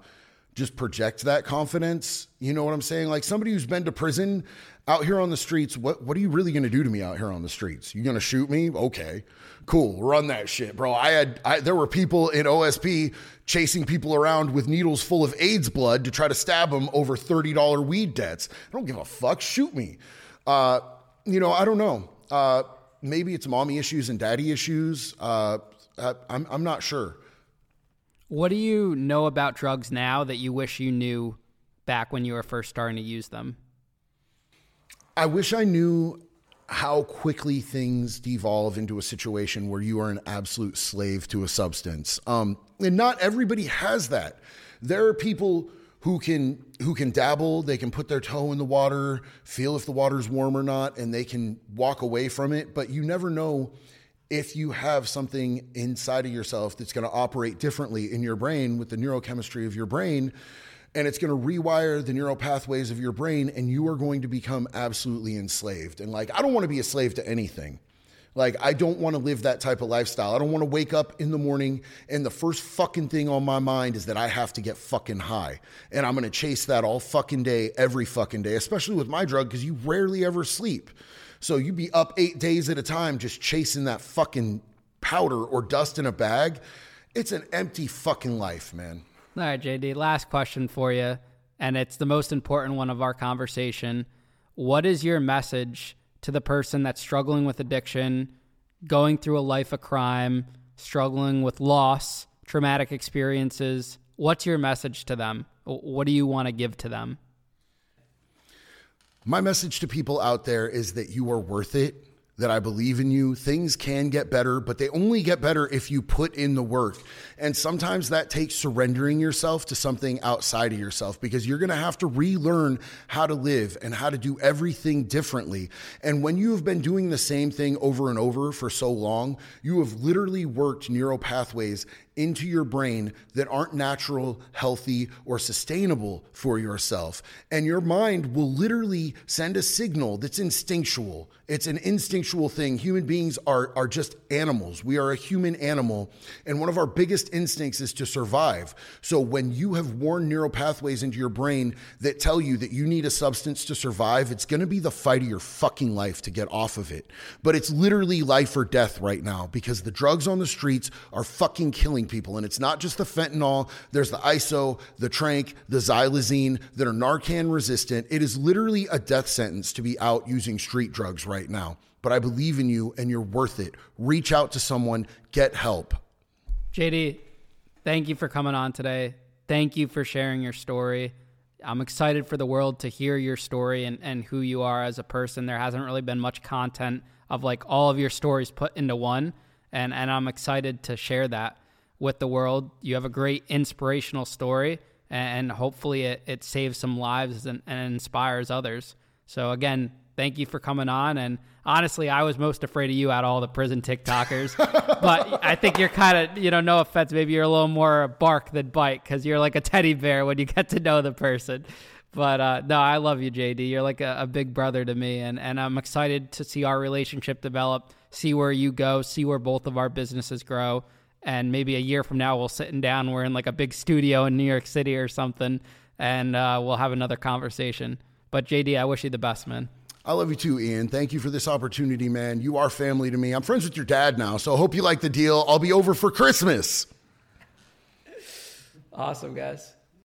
just project that confidence. You know what I'm saying? Like somebody who's been to prison out here on the streets, what what are you really going to do to me out here on the streets? You going to shoot me? Okay. Cool. Run that shit, bro. I had I, there were people in OSP chasing people around with needles full of AIDS blood to try to stab them over $30 weed debts. I don't give a fuck. Shoot me. Uh, you know, I don't know. Uh, maybe it's mommy issues and daddy issues. Uh, I'm I'm not sure. What do you know about drugs now that you wish you knew back when you were first starting to use them? I wish I knew how quickly things devolve into a situation where you are an absolute slave to a substance. Um, and not everybody has that. There are people who can who can dabble they can put their toe in the water feel if the water's warm or not and they can walk away from it but you never know if you have something inside of yourself that's going to operate differently in your brain with the neurochemistry of your brain and it's going to rewire the neural pathways of your brain and you are going to become absolutely enslaved and like i don't want to be a slave to anything like, I don't want to live that type of lifestyle. I don't want to wake up in the morning and the first fucking thing on my mind is that I have to get fucking high. And I'm going to chase that all fucking day, every fucking day, especially with my drug, because you rarely ever sleep. So you'd be up eight days at a time just chasing that fucking powder or dust in a bag. It's an empty fucking life, man. All right, JD, last question for you. And it's the most important one of our conversation. What is your message? to the person that's struggling with addiction, going through a life of crime, struggling with loss, traumatic experiences? What's your message to them? What do you want to give to them? My message to people out there is that you are worth it that I believe in you. Things can get better, but they only get better if you put in the work. And sometimes that takes surrendering yourself to something outside of yourself because you're going to have to relearn how to live and how to do everything differently. And when you have been doing the same thing over and over for so long, you have literally worked neural pathways into your brain that aren't natural, healthy, or sustainable for yourself. And your mind will literally send a signal that's instinctual. It's an instinctual thing. Human beings are, are just animals. We are a human animal. And one of our biggest instincts is to survive. So when you have worn neural pathways into your brain that tell you that you need a substance to survive, it's going to be the fight of your fucking life to get off of it. But it's literally life or death right now because the drugs on the streets are fucking killing people. And it's not just the fentanyl, there's the ISO, the tranq, the xylazine that are Narcan resistant. It is literally a death sentence to be out using street drugs right now. But I believe in you and you're worth it. Reach out to someone, get help. JD, thank you for coming on today. Thank you for sharing your story. I'm excited for the world to hear your story and, and who you are as a person. There hasn't really been much content of like all of your stories put into one. And, and I'm excited to share that with the world. You have a great inspirational story, and hopefully it, it saves some lives and, and inspires others. So, again, thank you for coming on. And honestly, I was most afraid of you out of all the prison TikTokers. but I think you're kind of, you know, no offense, maybe you're a little more bark than bite because you're like a teddy bear when you get to know the person. But uh, no, I love you, JD. You're like a, a, big brother to me, and, and I'm excited to see our relationship develop, see where you go, see where both of our businesses grow. And maybe a year from now, we'll sitting down, we're in like a big studio in New York City or something, and uh, we'll have another conversation. But JD, I wish you the best, man. I love you too, Ian. Thank you for this opportunity, man. You are family to me. I'm friends with your dad now, so I hope you like the deal. I'll be over for Christmas. Awesome, guys.